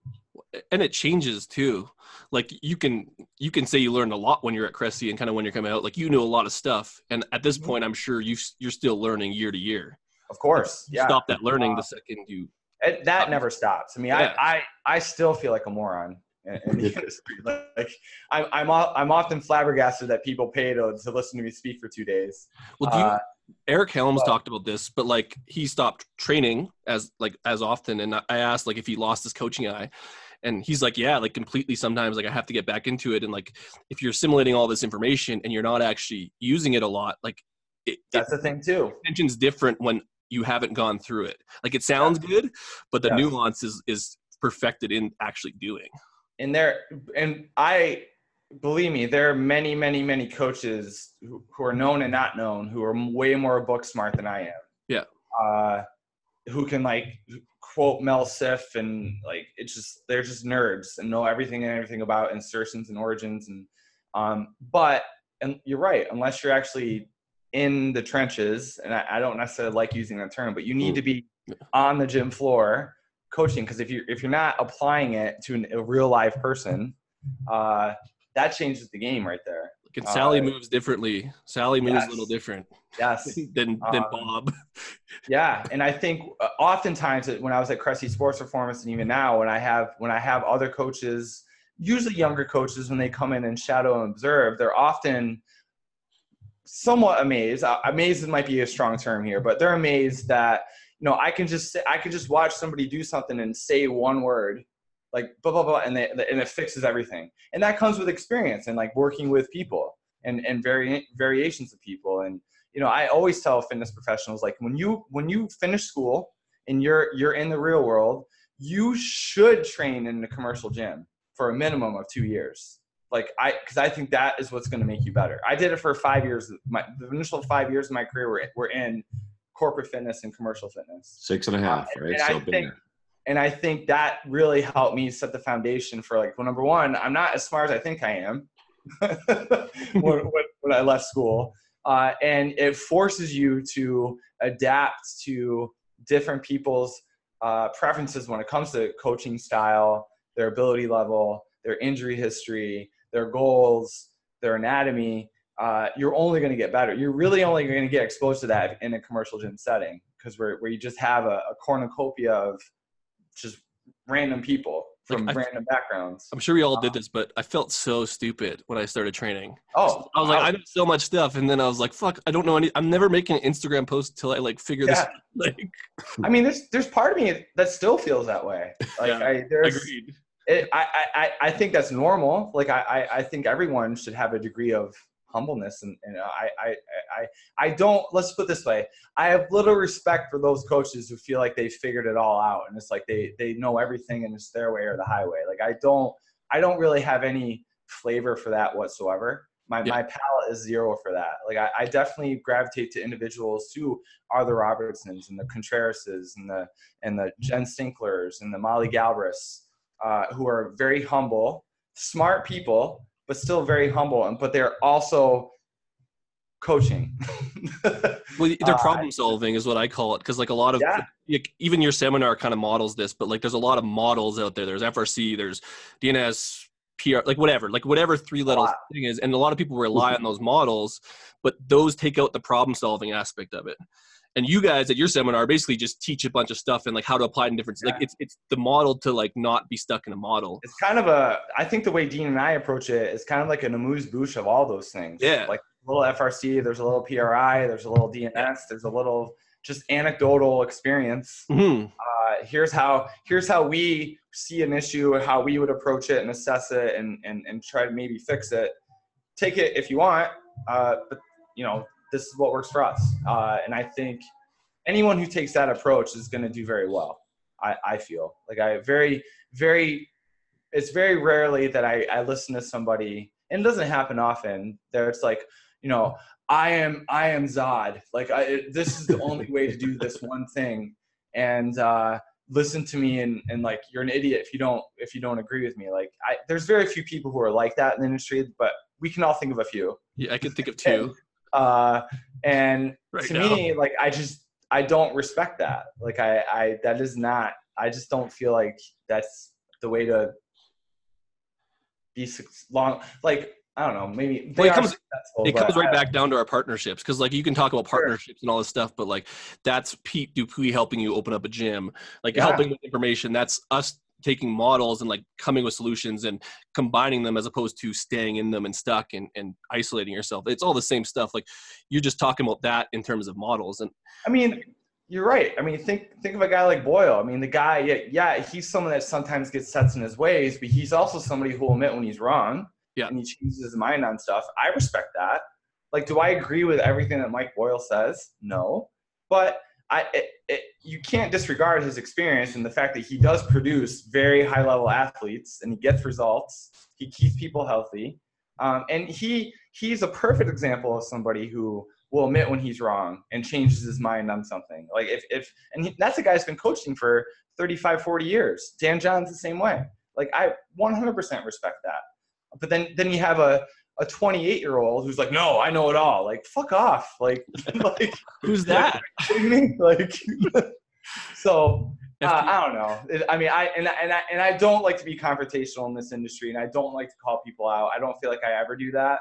and it changes too. Like you can you can say you learned a lot when you're at Cressy and kind of when you're coming out. Like you know a lot of stuff, and at this Mhm. point, I'm sure you you're still learning year to year. Of course, yeah. Stop that learning Uh, the second you. It, that never stops. I mean, Yeah. I, I I still feel like a moron in, in the industry. Like I'm I'm o- I'm often flabbergasted that people pay to to listen to me speak for two days. Well, do you, Uh, Eric Helms well- talked about this, but like he stopped training as like as often, and I I asked like if he lost his coaching eye, and he's like, yeah, like completely. Sometimes like I have to get back into it, and like if you're assimilating all this information and you're not actually using it a lot, like it, it that's the thing too. attention's different when you haven't gone through it. Like it sounds good, but the Yes. nuance is is perfected in actually doing. and there and i believe me there are many many many coaches who, who are known and not known who are way more book smart than i am Yeah. uh who can like quote mel siff and like it's just they're just nerds and know everything and everything about insertions and origins and um but and you're right unless you're actually in the trenches and i, I don't necessarily like using that term but you need Mm. to be on the gym floor coaching because if you if you're not applying it to an, a real live person, uh, that changes the game right there. Like, and Sally Uh, moves differently. Sally moves yes. a little different Yes, than than Um, Bob. yeah, and I think uh, oftentimes when I was at Cressy Sports Performance, and even now when I have when I have other coaches, usually younger coaches, when they come in and shadow and observe, they're often somewhat amazed. Uh, amazed might be a strong term here, but they're amazed that you know I can just say, I can just watch somebody do something and say one word like blah blah blah, and they, and it fixes everything. And that comes with experience and like working with people and and vari- variations of people. And you know, I always tell fitness professionals like when you when you finish school and you're you're in the real world, you should train in a commercial gym for a minimum of two years. Like I, because I think that is what's going to make you better. I did it for five years. My the initial five years of my career were were in corporate fitness and commercial fitness. Six and a half, Uh, right? and I So been think- and I think that really helped me set the foundation for like, well, number one, I'm not as smart as I think I am when, when, when I left school. Uh, and it forces you to adapt to different people's uh, preferences when it comes to coaching style, their ability level, their injury history, their goals, their anatomy. Uh, you're only going to get better. You're really only going to get exposed to that in a commercial gym setting because where, where you just have a, a cornucopia of just random people from Like, I- random backgrounds. I'm sure we all did this, but I felt so stupid when I started training. Oh, I was like, wow. I know so much stuff, and then I was like, fuck, I don't know any. I'm never making an Instagram post until I like figure this. Yeah. out. Like, I mean, there's there's part of me that still feels that way. Like Yeah, I there's agreed. It, I, I I- think that's normal. Like I, I I think everyone should have a degree of humbleness, and, and uh, I, I I I don't. Let's put it this way: I have little respect for those coaches who feel like they figured it all out, and it's like they they know everything, and it's their way or the highway. Like I don't I don't really have any flavor for that whatsoever. My, Yeah. my palate is zero for that. Like I, I definitely gravitate to individuals who are the Robertsons and the Contrerases and the and the Jen Sinklers and the Molly Galbraiths, uh, who are very humble, smart people, but still very humble. And but they're also coaching. Well, they're Uh, problem solving is what I call it, because like a lot of Yeah. even your seminar kind of models this, but like there's a lot of models out there. There's FRC, there's DNS, PR, like whatever, like whatever three little thing is, and a lot of people rely on those models, but those take out the problem solving aspect of it. And you guys at your seminar basically just teach a bunch of stuff and like how to apply it in different like it's it's the model to like not be stuck in a model. it's kind of a I think the way Dean and I approach it is kind of like an amuse bouche of all those things. Yeah. Like a little FRC, there's a little PRI, there's a little DNS, there's a little just anecdotal experience. Mhm. Uh, here's how here's how we see an issue, and how we would approach it and assess it and and, and try to maybe fix it. Take it if you want, uh, but you know this is what works for us. Uh, and I think anyone who takes that approach is going to do very well. I, I feel. Like I very very it's very rarely that I, I listen to somebody and it doesn't happen often that it's like you know i am i am zod. Like I, this is the only way to do this one thing. And uh, listen to me and, and like you're an idiot if you don't if you don't agree with me. Like I, there's very few people who are like that in the industry but we can all think of a few. Yeah, I could think of two uh, and right to now. me like i just i don't respect that like i i that is not i just don't feel like that's the way to be long like i don't know maybe Well, it comes- it comes right I- back down to our partnerships because like you can talk about Sure. partnerships and all this stuff but like that's pete Dupuis helping you open up a gym like Yeah. helping with information that's us taking models and like coming with solutions and combining them as opposed to staying in them and stuck and, and isolating yourself it's all the same stuff like you're just talking about that in terms of models and I mean, you're right. I mean, think think of a guy like Boyle. I mean, the guy, yeah, yeah, he's someone that sometimes gets sets in his ways, but he's also somebody who will admit when he's wrong. Yeah. And he changes his mind on stuff. I respect that. Like, do I agree with everything that Mike Boyle says? No. But I, it, it, you can't disregard his experience and the fact that he does produce very high level athletes and he gets results. He keeps people healthy, um, and he he's a perfect example of somebody who will admit when he's wrong and changes his mind on something. Like if, if and he, that's a guy who's been coaching for 35, 40 years. Dan John's the same way. Like I 100% respect that. But then then you have a a 28 year old who's like, no, I know it all. Like fuck off. Like like who's that what do you mean? Like so uh, I don't know. It, I mean, I and, I- and I and I don't like to be confrontational in this industry, and I don't like to call people out. I don't feel like I ever do that.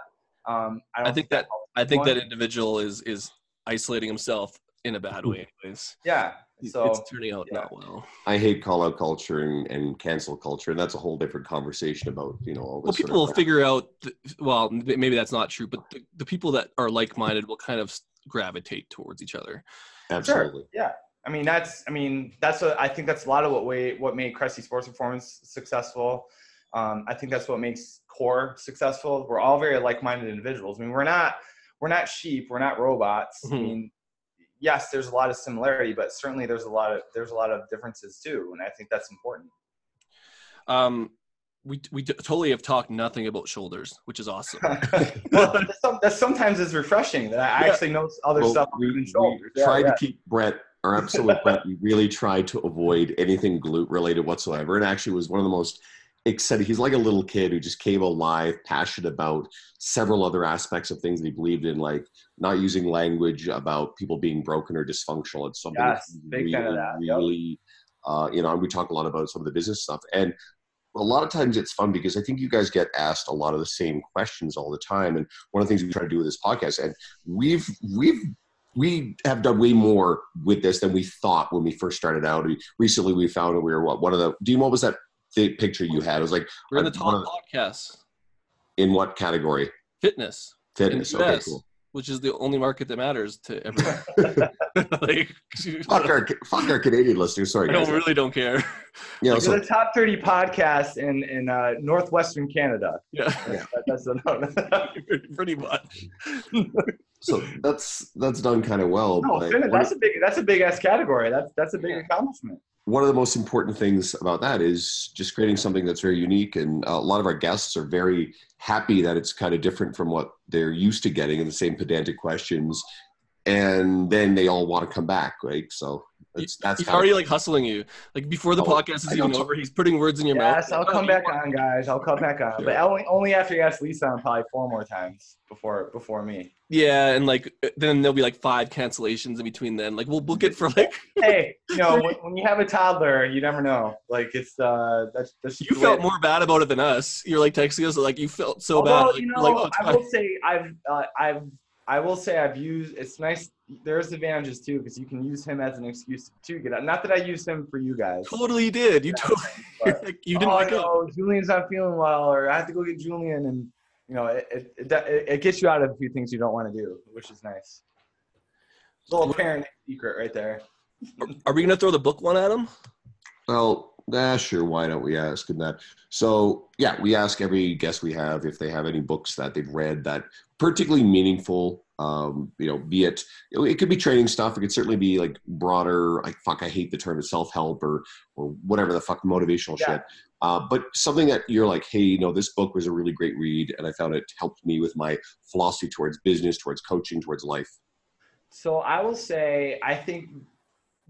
Um, I, don't I think that- I think that individual is is isolating himself in a bad way, anyways. Yeah. So it's turning out yeah. not well. I hate call out culture and, and cancel culture, and that's a whole different conversation about you know. All Well, this sort people will figure out. th- well, maybe that's not true, but the, the people that are like-minded will kind of gravitate towards each other. Absolutely. Yeah. I mean, that's, I mean, that's what, I think that's a lot of what way, what made Cressy Sports Performance successful. Um, I think that's what makes Core successful. We're all very like-minded individuals. I mean, we're not, we're not sheep. We're not robots. I Mhm. mean, yes, there's a lot of similarity, but certainly there's a lot of, there's a lot of differences too. And I think that's important. Um, we we t- totally have talked nothing about shoulders, which is awesome. well, that's, some, that's sometimes is refreshing that I Yeah. actually know other Well, stuff we, other than we shoulders. Yeah, tried yeah. to keep Bret, our episode with Bret, we really tried to avoid anything glute related whatsoever. And actually was one of the most excited. He's like a little kid who just came alive, passionate about several other aspects of things that he believed in, like not using language about people being broken or dysfunctional. It's something Yes, that's big fan of that, yep. really, uh, you know, we talk a lot about some of the business stuff. And a lot of times it's fun because I think you guys get asked a lot of the same questions all the time. And one of the things we try to do with this podcast, and we've we've we have done way more with this than we thought when we first started out. We, recently, we found that we were what one of the. Dean, what was that th- picture you had? It was like We're in the one top podcasts, in what category? fitness, Fitness. in the Okay, cool. which is the only market that matters to everyone. like, Fuck our, fuck our Canadian listeners. Sorry, I guys. don't really don't care. You know, so the top 30 podcasts in in uh, northwestern Canada. Yeah, That- that's the pretty much. so that's that's done kind of well. no, but Finn, that's a big that's a big ass category. That's that's a big accomplishment. One of the most important things about that is just creating something that's very unique, and a lot of our guests are very happy that it's kind of different from what they're used to getting, and the same pedantic questions, and then they all want to come back, right? So it's, that's He's kind of- already like hustling you. Like before the Oh, podcast is even don't- over, he's putting words in your Yes, mouth. I'll come back on, guys. I'll come back on, but only only after you ask Lisa on probably four more times before before me. Yeah, and like then there'll be like five cancellations in between. Then like we'll book it for like Hey, you know when, when you have a toddler, you never know. Like it's uh that's that's you the way felt more bad about it than us. You're like texting us like you felt so Although, bad. Like, you know, like, oh, I fine. will say I've uh, I've I will say I've used. It's nice. There's advantages too because you can use him as an excuse to get out. Not that I used him for you guys. totally did. You totally like, you didn't oh, pick up. no, Julian's not feeling well, or I have to go get Julian, and you know, it it, it, it gets you out of a few things you don't want to do, which is nice. Little parent secret right there. Are we gonna throw the book one at him? Well, nah, sure. Why don't we ask him that? So, yeah, we ask every guest we have if they have any books that they've read that particularly meaningful. Um, you know, be it it could be training stuff. It could certainly be like broader. Like fuck, I hate the term self help or or whatever the fuck motivational Yeah. shit. Uh, but something that you're like, hey, you know, this book was a really great read, and I found it helped me with my philosophy towards business, towards coaching, towards life. So I will say, I think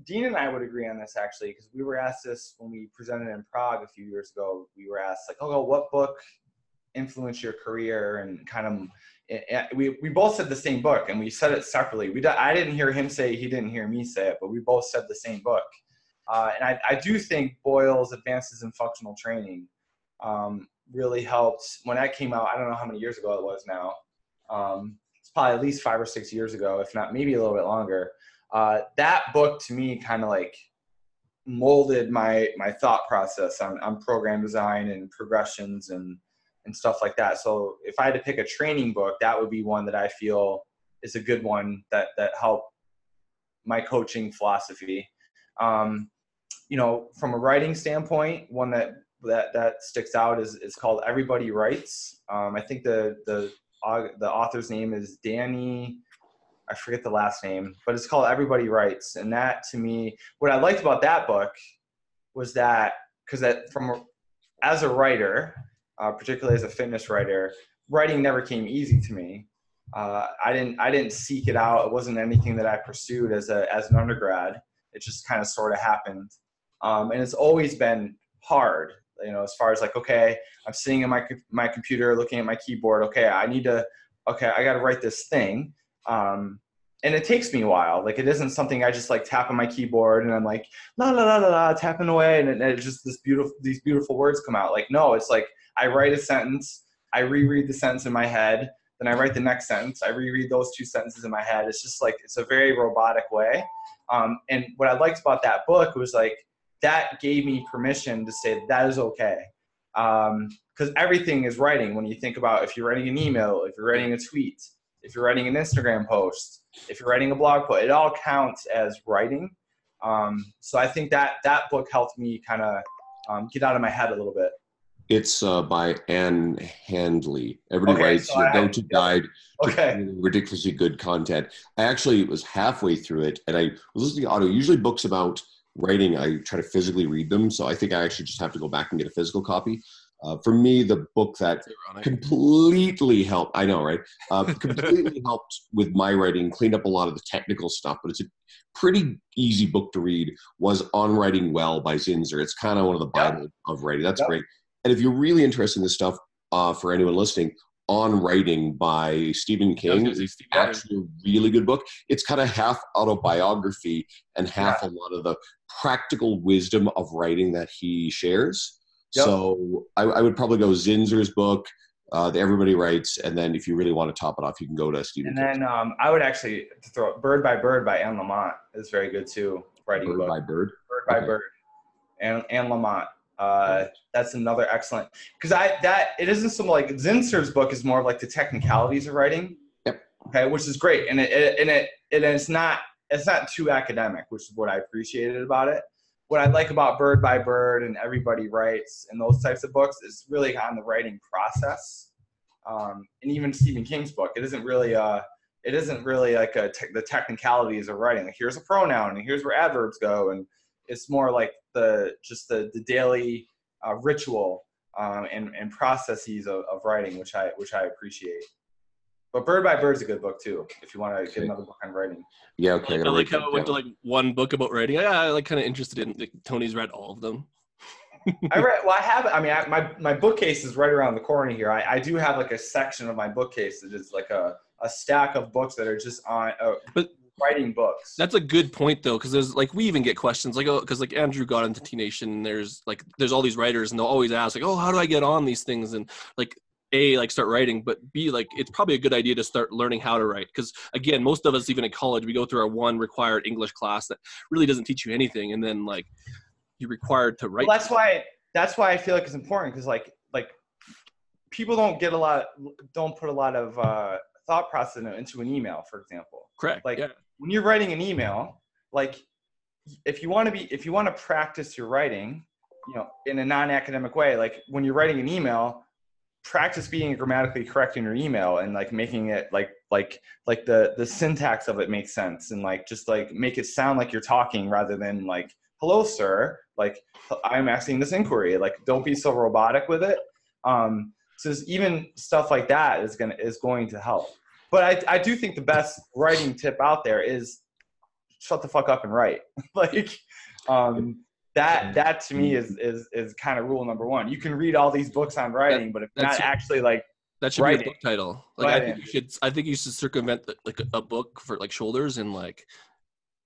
Dean and I would agree on this actually, because we were asked this when we presented in Prague a few years ago. We were asked like, "Oh, what book influenced your career?" And kind of, we we both said the same book, and we said it separately. We I didn't hear him say, he didn't hear me say it, but we both said the same book. Uh, and I, I do think Boyle's Advances in Functional Training um, really helped when that came out. I don't know how many years ago it was now. Um, it's probably at least five or six years ago, if not maybe a little bit longer. Uh, that book to me kind of like molded my my thought process on, on program design and progressions and and stuff like that. So if I had to pick a training book, that would be one that I feel is a good one that that helped my coaching philosophy. Um, you know, from a writing standpoint, one that that that sticks out is is called Everybody Writes. Um, I think the the the author's name is Danny. I forget the last name, but it's called Everybody Writes, and that to me, what I liked about that book was that because that from as a writer, uh, particularly as a fitness writer, writing never came easy to me. Uh, I didn't I didn't seek it out. It wasn't anything that I pursued as a as an undergrad. It just kind of sort of happened, um, and it's always been hard. You know, as far as like, okay, I'm sitting in my my computer, looking at my keyboard. Okay, I need to. Okay, I got to write this thing. Um, and it takes me a while. Like it isn't something I just like tap on my keyboard and I'm like la la la la la tapping away and it, and just this beautiful these beautiful words come out. Like no, it's like I write a sentence, I reread the sentence in my head, then I write the next sentence. I reread those two sentences in my head. It's just like it's a very robotic way. Um, and what I liked about that book was like that gave me permission to say that is okay. Because um, everything is writing. When you think about if you're writing an email, if you're writing a tweet, if you're writing an Instagram post, if you're writing a blog post, it all counts as writing. Um, so I think that that book helped me kind of um, get out of my head a little bit. It's uh, by Ann Handley. Everybody Okay, writes so I- "Don't You Guide Okay. ridiculously good content." I actually was halfway through it, and I was listening to audio. Usually, books about writing, I try to physically read them. So I think I actually just have to go back and get a physical copy. Uh, for me, the book that completely helped. I know, right? Uh, completely helped with my writing, cleaned up a lot of the technical stuff, but it's a pretty easy book to read. Was On Writing Well by Zinsser. It's kind of one of the Yep. Bible of writing. That's Yep. great. And if you're really interested in this stuff, uh, for anyone listening, On Writing by Stephen King is actually a really good book. It's kind of half autobiography and half a lot of the practical wisdom of writing that he shares. Yep. So I, I would probably go Zinsser's book, uh, the Everybody Writes, and then if you really want to top it off, you can go to Stephen And King. then um, I would actually throw Bird by Bird by Anne Lamott is very good too. Writing Bird book. by Bird. Bird by Okay. Bird, and Anne Lamott. Uh, that's another excellent because I that it isn't some like Zinsser's book is more of like the technicalities of writing. Yep. Okay, which is great, and it, it and it and it's not it's not too academic, which is what I appreciated about it. What I like about Bird by Bird and Everybody Writes and those types of books is really on the writing process. Um, and even Stephen King's book, it isn't really uh it isn't really like a te- the technicalities of writing. Like here's a pronoun and here's where adverbs go, and it's more like the just the the daily uh, ritual um, and and processes of, of writing, which I which I appreciate. But Bird by Bird is a good book too, if you want to Okay. get another book on writing. Yeah, okay. I gotta like how that it went to like one book about writing. Yeah, I like kind of interested in. Like, Tony's read all of them. I read. Well, I have. I mean, I, my my bookcase is right around the corner here. I, I do have like a section of my bookcase that is like a, a stack of books that are just on uh, But- writing books. That's a good point though, because there's like we even get questions like, oh, because like Andrew got into T Nation, and there's like there's all these writers, and they'll always ask like, oh, how do I get on these things? And like a like start writing, but b like it's probably a good idea to start learning how to write, because again, most of us even in college we go through our one required English class that really doesn't teach you anything, and then like you're required to write. Well, that's why that's why I feel like it's important because like like people don't get a lot don't put a lot of uh, thought process into- an email, for example. correct. like- yeah. When you're writing an email, like if you want to be if you want to practice your writing, you know, in a non-academic way, like when you're writing an email, practice being grammatically correct in your email and like making it like like like the the syntax of it makes sense and like just like make it sound like you're talking rather than like hello sir like i'm asking this inquiry like don't be so robotic with it um so even stuff like that is gonna is going to help but i i do think the best writing tip out there is shut the fuck up and write like um that that to me is is is kind of rule number one you can read all these books on writing but if not actually like That should be a book title. Like I think you should. I think you should circumvent the, like a book for like shoulders and like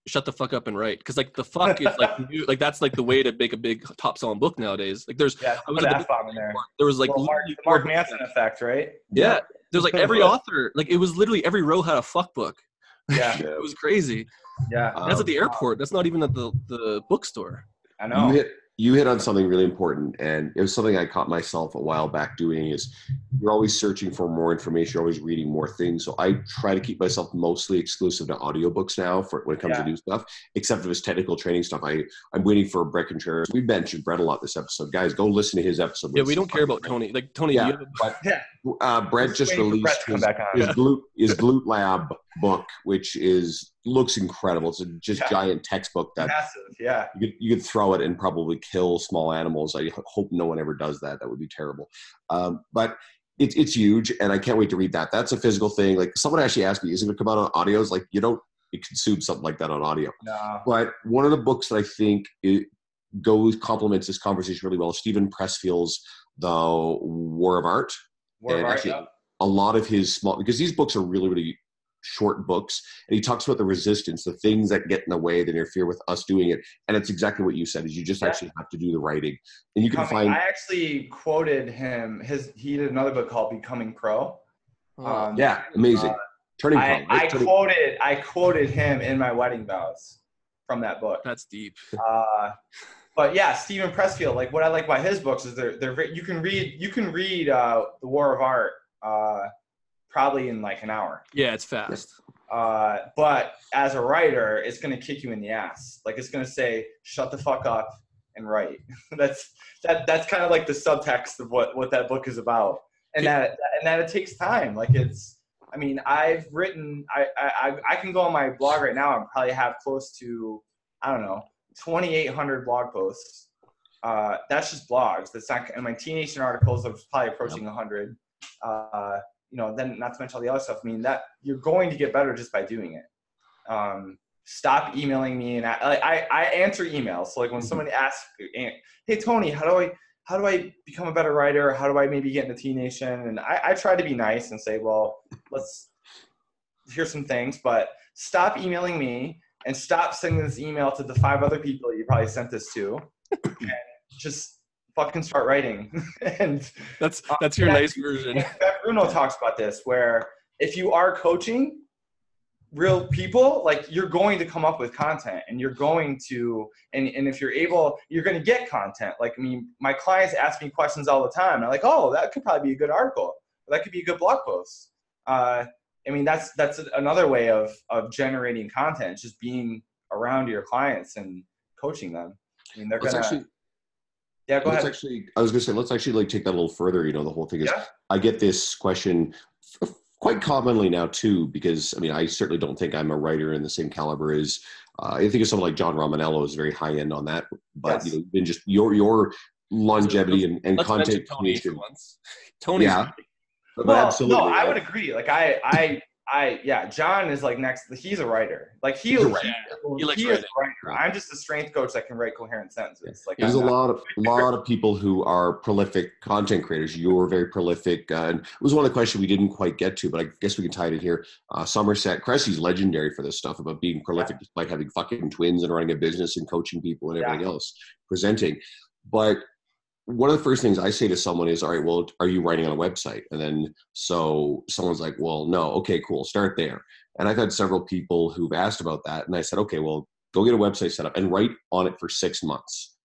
shut the fuck up and write. Because like the fuck is like new, like that's like the way to make a big top selling book nowadays. Like there's yeah I was put the f-bomb in there there was like Well, Mark, the mark manson effect right Yeah, there's like every author like it was literally every row had a fuck book. yeah It was crazy. yeah Um, That's at the airport. That's not even at the the bookstore. i know You hit on something really important, and it was something I caught myself a while back doing. Is you're always searching for more information, you're always reading more things. So I try to keep myself mostly exclusive to audiobooks now for when it comes Yeah. to new stuff, except for it's technical training stuff. I I'm waiting for Bret Contreras. We mentioned Bret a lot this episode, guys. Go listen to his episode. Yeah, we don't care about Tony. Like Tony, Yeah. do you have a, yeah Uh, Bret just released his, his glute his glute lab book, which is looks incredible. It's a just Yeah. giant textbook that massive yeah you could, you could throw it and probably kill small animals. I hope no one ever does that. That would be terrible. Um, but it's it's huge, and I can't wait to read that. That's a physical thing. Like someone actually asked me, "Is it going to come out on audios?" Like you don't consume something like that on audio. no But one of the books that I think it goes complements this conversation really well. Steven Pressfield's The War of Art. War of Art, actually, yeah. a lot of his small because these books are really really short books and he talks about the resistance the things that get in the way that interfere with us doing it and it's exactly what you said is you just Yeah. actually have to do the writing and you can Becoming- find I actually quoted him. His he did another book called Becoming Pro, Um, Yeah, amazing. Uh, Turning I, point. I Turning- quoted I quoted him in my wedding vows from that book. That's deep. Uh, but yeah, Steven Pressfield. Like what I like about his books is they're they're very, you can read you can read uh, the War of Art uh, probably in like an hour. Yeah, it's fast. Uh, but as a writer, it's gonna kick you in the ass. Like it's gonna say, "Shut the fuck up and write." that's that. That's kind of like the subtext of what what that book is about, and that and that it takes time. Like it's. I mean, I've written. I I I- I can go on my blog right now and probably have close to I don't know 2,800 blog posts. Uh, that's just blogs. That's not. And my T Nation articles are probably approaching 100. Uh, you know, then not to mention all the other stuff. I mean, that you're going to get better just by doing it. Um, stop emailing me, and I, I, I answer emails. So like when somebody asks, "Hey Tony, how do I how do I become a better writer? How do I maybe get into T Nation?" And I, I try to be nice and say, "Well, let's here's some things," but stop emailing me and stop sending this email to the five other people you probably sent this to, and just fucking start writing. and That's that's your nice version. Bruno talks about this, where if you are coaching real people, like you're going to come up with content and you're going to, and, and if you're able, you're going to get content. Like, I mean, my clients ask me questions all the time. I'm like, oh, that could probably be a good article. That could be a good blog post. Uh, I mean, that's that's another way of of generating content, just being around your clients and coaching them. I mean, they're gonna. Actually, yeah, go let's ahead. actually, I was going to say, let's actually like take that a little further. You know, the whole thing is, Yeah. I get this question quite commonly now too, because I mean, I certainly don't think I'm a writer in the same caliber as, uh, I think of someone like Jon Romaniello is very high end on that, but Yes. you know, then just your, your longevity and, and Let's mention content Tony once. Tony's Yeah. Well, absolutely. No, I would agree. Like I, I, I, yeah. Jon is like next. He's a writer. Like he, He's a he, writer. He is a writer. I'm just a strength coach that can write coherent sentences. Like There's a I'm not- lot of lot of people who are prolific content creators. You're very prolific, uh, and it was one of the questions we didn't quite get to, but I guess we can tie it in here. Uh, Somerset Cressy's legendary for this stuff about being prolific, despite having fucking twins and running a business and coaching people and Yeah. everything else, presenting. But one of the first things I say to someone is, "All right, well, are you writing on a website?" And then so someone's like, "Well, no. Okay, cool. Start there." And I've had several people who've asked about that, and I said, "Okay, well, go get a website set up and write on it for six months."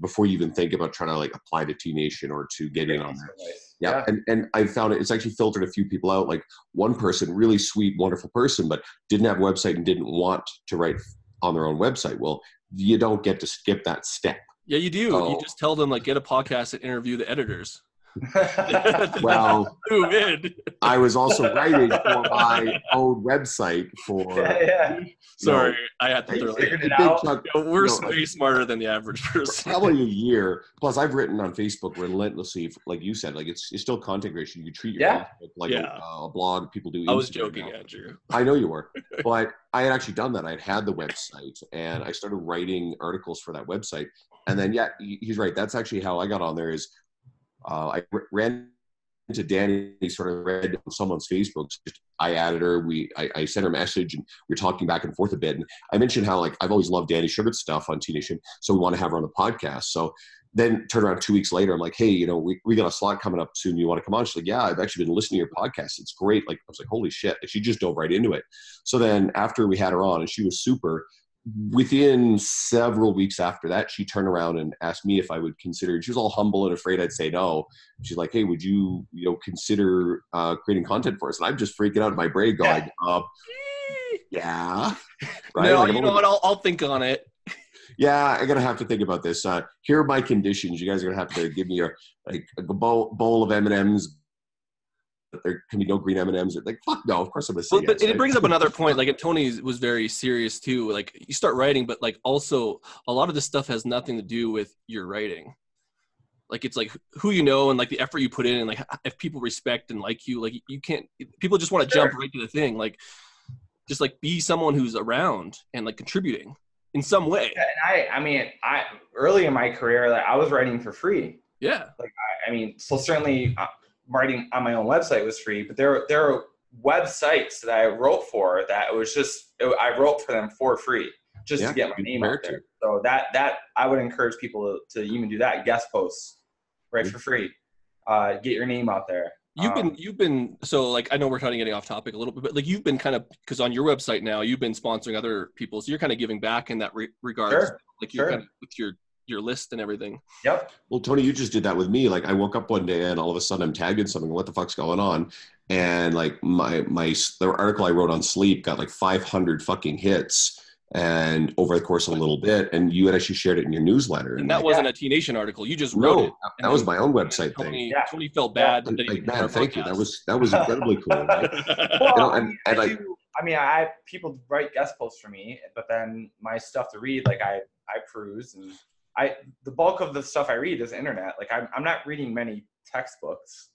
before you even think about trying to like apply to T Nation or to get in on there. Yeah. And and I found it it's actually filtered a few people out. Like one person, really sweet, wonderful person, but didn't have a website and didn't want to write on their own website. Well, you don't get to skip that step. Yeah, you do. You Oh. just tell them like get a podcast and interview the editors. Well, in. I was also writing for my own website for yeah, yeah. Sorry, I had to You throw that. figured in. it big out. chunk- You know, we're No, way smarter than the average person. probably a year. Plus, I've written on Facebook relentlessly, like you said, like it's it's still content creation. You treat your Yeah. Facebook like Yeah. a, a blog. People do. I was joking, now. Andrew. I know you were, but I had actually done that. I had had the website, and I started writing articles for that website. And then, yeah, he's right. That's actually how I got on there. Is uh, I ran into Dani. Sort of read on someone's Facebook. I added her. We I, I sent her a message, and we were talking back and forth a bit. And I mentioned how like I've always loved Dani Shugart's stuff on T Nation, so we want to have her on the podcast. So then turn around two weeks later, I'm like, hey, you know, we, we got a slot coming up soon. You want to come on? She's like, yeah, I've actually been listening to your podcast. It's great. Like, I was like, holy shit. And she just dove right into it. So then after we had her on and she was super, within several weeks after that, she turned around and asked me if I would consider, she was all humble and afraid I'd say no. She's like, hey, would you, you know, consider uh, creating content for us? And I'm just freaking out in my brain going, uh, yeah. Right? no, Like, you know what? I'll, I'll think on it. yeah, I'm gonna have to think about this. Uh, here are my conditions. You guys are gonna have to give me a like a bowl, bowl of M and M's. There can be no green M and M's. Like fuck no. Of course I'm gonna say Well, but it right? brings up another point. Like, and Tony was very serious too. Like, you start writing, but like also a lot of this stuff has nothing to do with your writing. Like, it's like who you know and like the effort you put in, and like if people respect and like you. Like, you can't. People just want to jump right to the thing. Like, just like be someone who's around and like contributing in some way. And I, I mean, I early in my career, like I was writing for free. Yeah. Like I mean, so certainly uh, writing on my own website was free, but there there are websites that I wrote for that was just I wrote for them for free just Yeah, to get my name out prepared to. there. So that that I would encourage people to, to even do that guest posts right Mm-hmm. for free. Uh, get your name out there. You've been Um, you've been so like I know we're kind of getting off topic a little bit, but like you've been kind of because on your website now you've been sponsoring other people, so you're kind of giving back in that re- regard. Sure, Like you're sure. kind of with your your list and everything. Yep. Well, Tony, you just did that with me. Like, I woke up one day and all of a sudden I'm tagged in something. What the fuck's going on? And like my my the article I wrote on sleep got like 500 fucking hits, and over the course of a little bit, and you had actually shared it in your newsletter. And that like, wasn't a T Nation article. You just wrote no, it. that was my own website thing. Tony, Yeah. Tony felt bad. And, that like, man, have a thank you. That was that was incredibly cool. right? Well, You know, I, and- mean, and I, like- do- I mean, I people write guest posts for me, but then my stuff to read, like I I peruse and I the bulk of the stuff I read is internet. Like I'm I'm not reading many textbooks.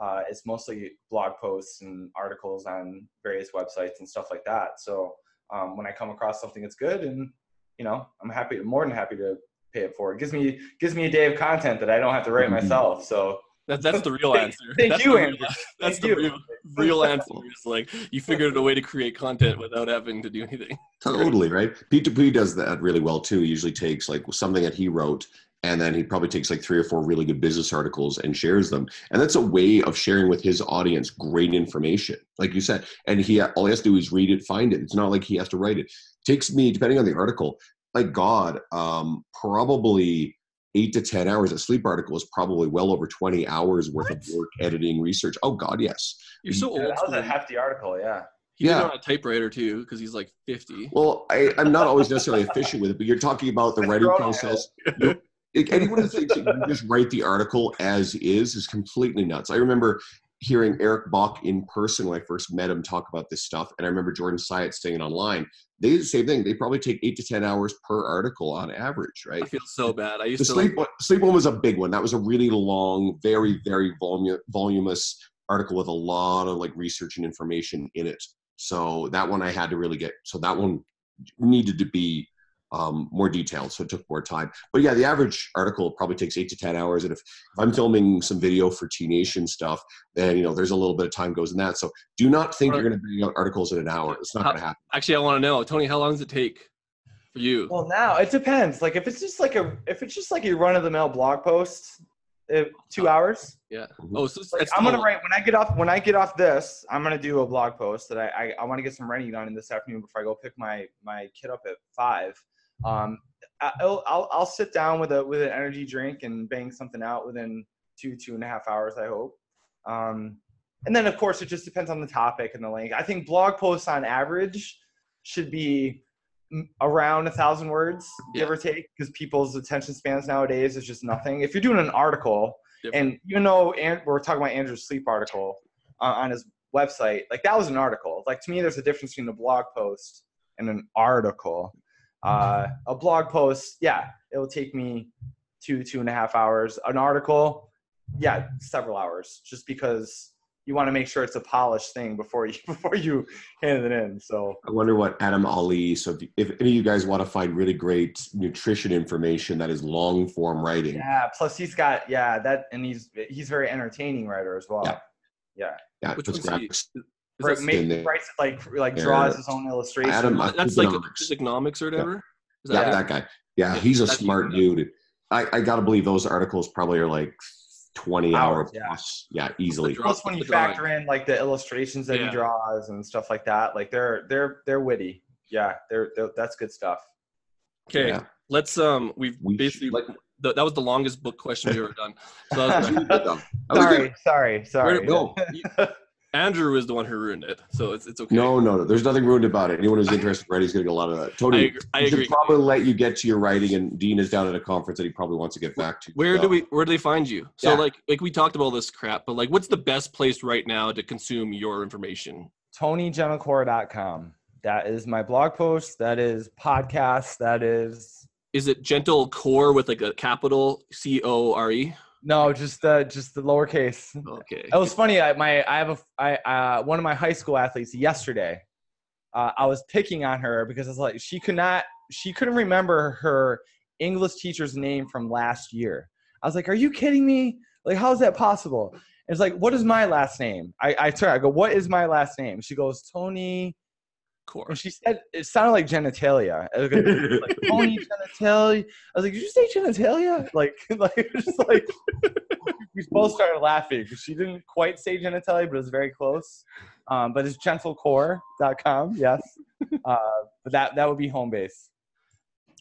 Uh, it's mostly blog posts and articles on various websites and stuff like that. So um, when I come across something that's good, and you know, I'm happy, more than happy to pay it forward. It gives me gives me a day of content that I don't have to write Mhm. myself. So That, that's the real answer. thank that's you, the real, Andrew. That's Thank the you. real, real answer. Is like you figured out a way to create content without having to do anything. Totally, right? P2P does that really well too. He usually takes like something that he wrote and then he probably takes like three or four really good business articles and shares them. And that's a way of sharing with his audience great information, like you said. And he all he has to do is read it, find it. It's not like he has to write it. takes me, depending on the article, like God, um, probably eight to ten hours. A sleep article is probably well over twenty hours worth of work, editing, research. Oh God, yes. You're so yeah, old that was school. a hefty article. Yeah. He did Yeah. it on a typewriter too, because he's like 50. Well, I, I'm not always necessarily efficient with it, but you're talking about the writing process. You- Any one of that you just write the article as is is completely nuts. I remember hearing Eric Bach in person when I first met him talk about this stuff, and I remember Jordan Syatt saying it online. They do the same thing. They probably take eight to ten hours per article on average, right? I feel so bad. I used The to sleep like, one, sleep one was a big one. That was a really long, very very voluminous article with a lot of like research and information in it. So that one I had to really get. So that one needed to be um, more detailed, so it took more time. But yeah, the average article probably takes eight to ten hours. And if, if I'm filming some video for T Nation stuff, then you know there's a little bit of time goes in that. So do not think you're going to bring out articles in an hour. It's not going to happen. actually, I want to know, Tony, how long does it take for you? Well, now it depends. Like if it's just like a if it's just like a run of the mill blog post, uh, two hours. yeah. Oh, so it's, Like, it's I'm gonna write when I get off when I get off this. I'm gonna do a blog post that I I, I want to get some writing done in this afternoon before I go pick my my kid up at five. Um, I'll I'll, I'll sit down with a with an energy drink and bang something out within two two and a half hours. I hope. Um, and then of course it just depends on the topic and the length. I think blog posts on average should be around a thousand words, give Yeah. or take, because people's attention spans nowadays is just nothing. If you're doing an article, Different. and you know, and we're talking about Andrew's sleep article uh, on his website. Like that was an article. Like to me, there's a difference between a blog post and an article. Uh, a blog post, yeah, it will take me two two and a half hours. An article, yeah, several hours, just because you want to make sure it's a polished thing before you before you hand it in. So I wonder what Adam Ali. So if, if any of you guys want to find really great nutrition information that is long form writing, yeah. Plus he's got yeah that, and he's he's very entertaining writer as well. Yeah. Yeah. yeah, Which one's graphics. Is Right, that- make, in there. like like Yeah. draws his own illustrations. Adam, I- that's like Economics. or whatever. Is Yeah, that that guy. Yeah, Yeah, he's a that's smart easy dude. I, I got to believe those articles probably are like 20 Hours, yeah. plus. Yeah, easily. draw- Plus when you factor in like the illustrations that Yeah. he draws and stuff like that, like they're they're they're witty. Yeah, they're, they're that's good stuff. Okay, Yeah. let's um. We've We basically should- like- th- that was the longest book question we've ever done. So that was great. That was good. sorry, sorry, sorry. No, Andrew is the one who ruined it, so it's it's okay. no, no, no. There's nothing ruined about it. Anyone who's interested in writing is going to get a lot of that. I Tony, agree. I we should agree. probably let you get to your writing, and Dean is down at a conference that he probably wants to get back to. Where so. do we where do they find you? So Yeah. like like we talked about all this crap, but like what's the best place right now to consume your information? TonyGentilcore.com. That is my blog post. That is podcast. That is Is it gentle core with like a capital C O R E? No, just uh, just the lowercase. Okay. It was funny. I my I have a I uh, one of my high school athletes yesterday. Uh, I was picking on her because it's like she could not she couldn't remember her English teacher's name from last year. I was like, "Are you kidding me? Like, how is that possible?" And it's like, "What is my last name?" I I her, I go, "What is my last name?" She goes, "Tony." Core. And she said it sounded like genitalia. It was like Tony genitalia. I was like, "Did you say genitalia?" Like, like just like we both started laughing. because She didn't quite say genitalia, but it was very close. Um, but it's gentilcore.com, yes. Uh, but that that would be home base.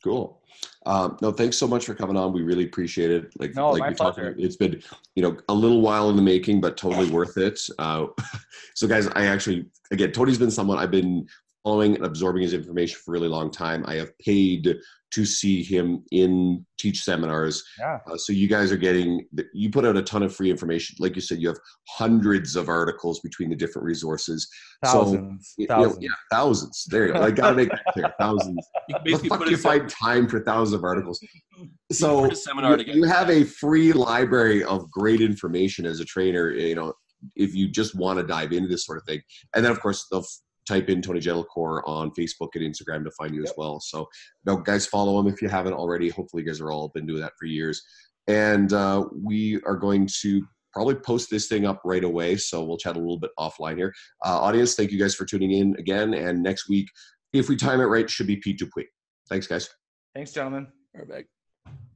Cool. Um, no, thanks so much for coming on. We really appreciate it. Like, No, like we talked it's been, you know, a little while in the making, but totally worth it. Uh, so, guys, I actually, again, Tony's been someone I've been following and absorbing his information for a really long time. I have paid to see him in teach seminars. Yeah. Uh, so you guys are getting, you put out a ton of free information. Like you said, you have hundreds of articles between the different resources. Thousands. You know, thousands. yeah, thousands. There you go. I gotta make that clear. Thousands. You can The fuck put do you a, find time for thousands of articles? So seminar you, you have a free library of great information as a trainer. You know, if you just want to dive into this sort of thing, and then of course they'll f- type in Tony Gentilcore on Facebook and Instagram to find you as well. So, no, guys, follow him if you haven't already. Hopefully, you guys are all been doing that for years. And uh, we are going to probably post this thing up right away. So we'll chat a little bit offline here. Uh, audience, thank you guys for tuning in again. And next week, if we time it right, should be Pete Dupuis. Thanks, guys. Thanks, gentlemen. Perfect.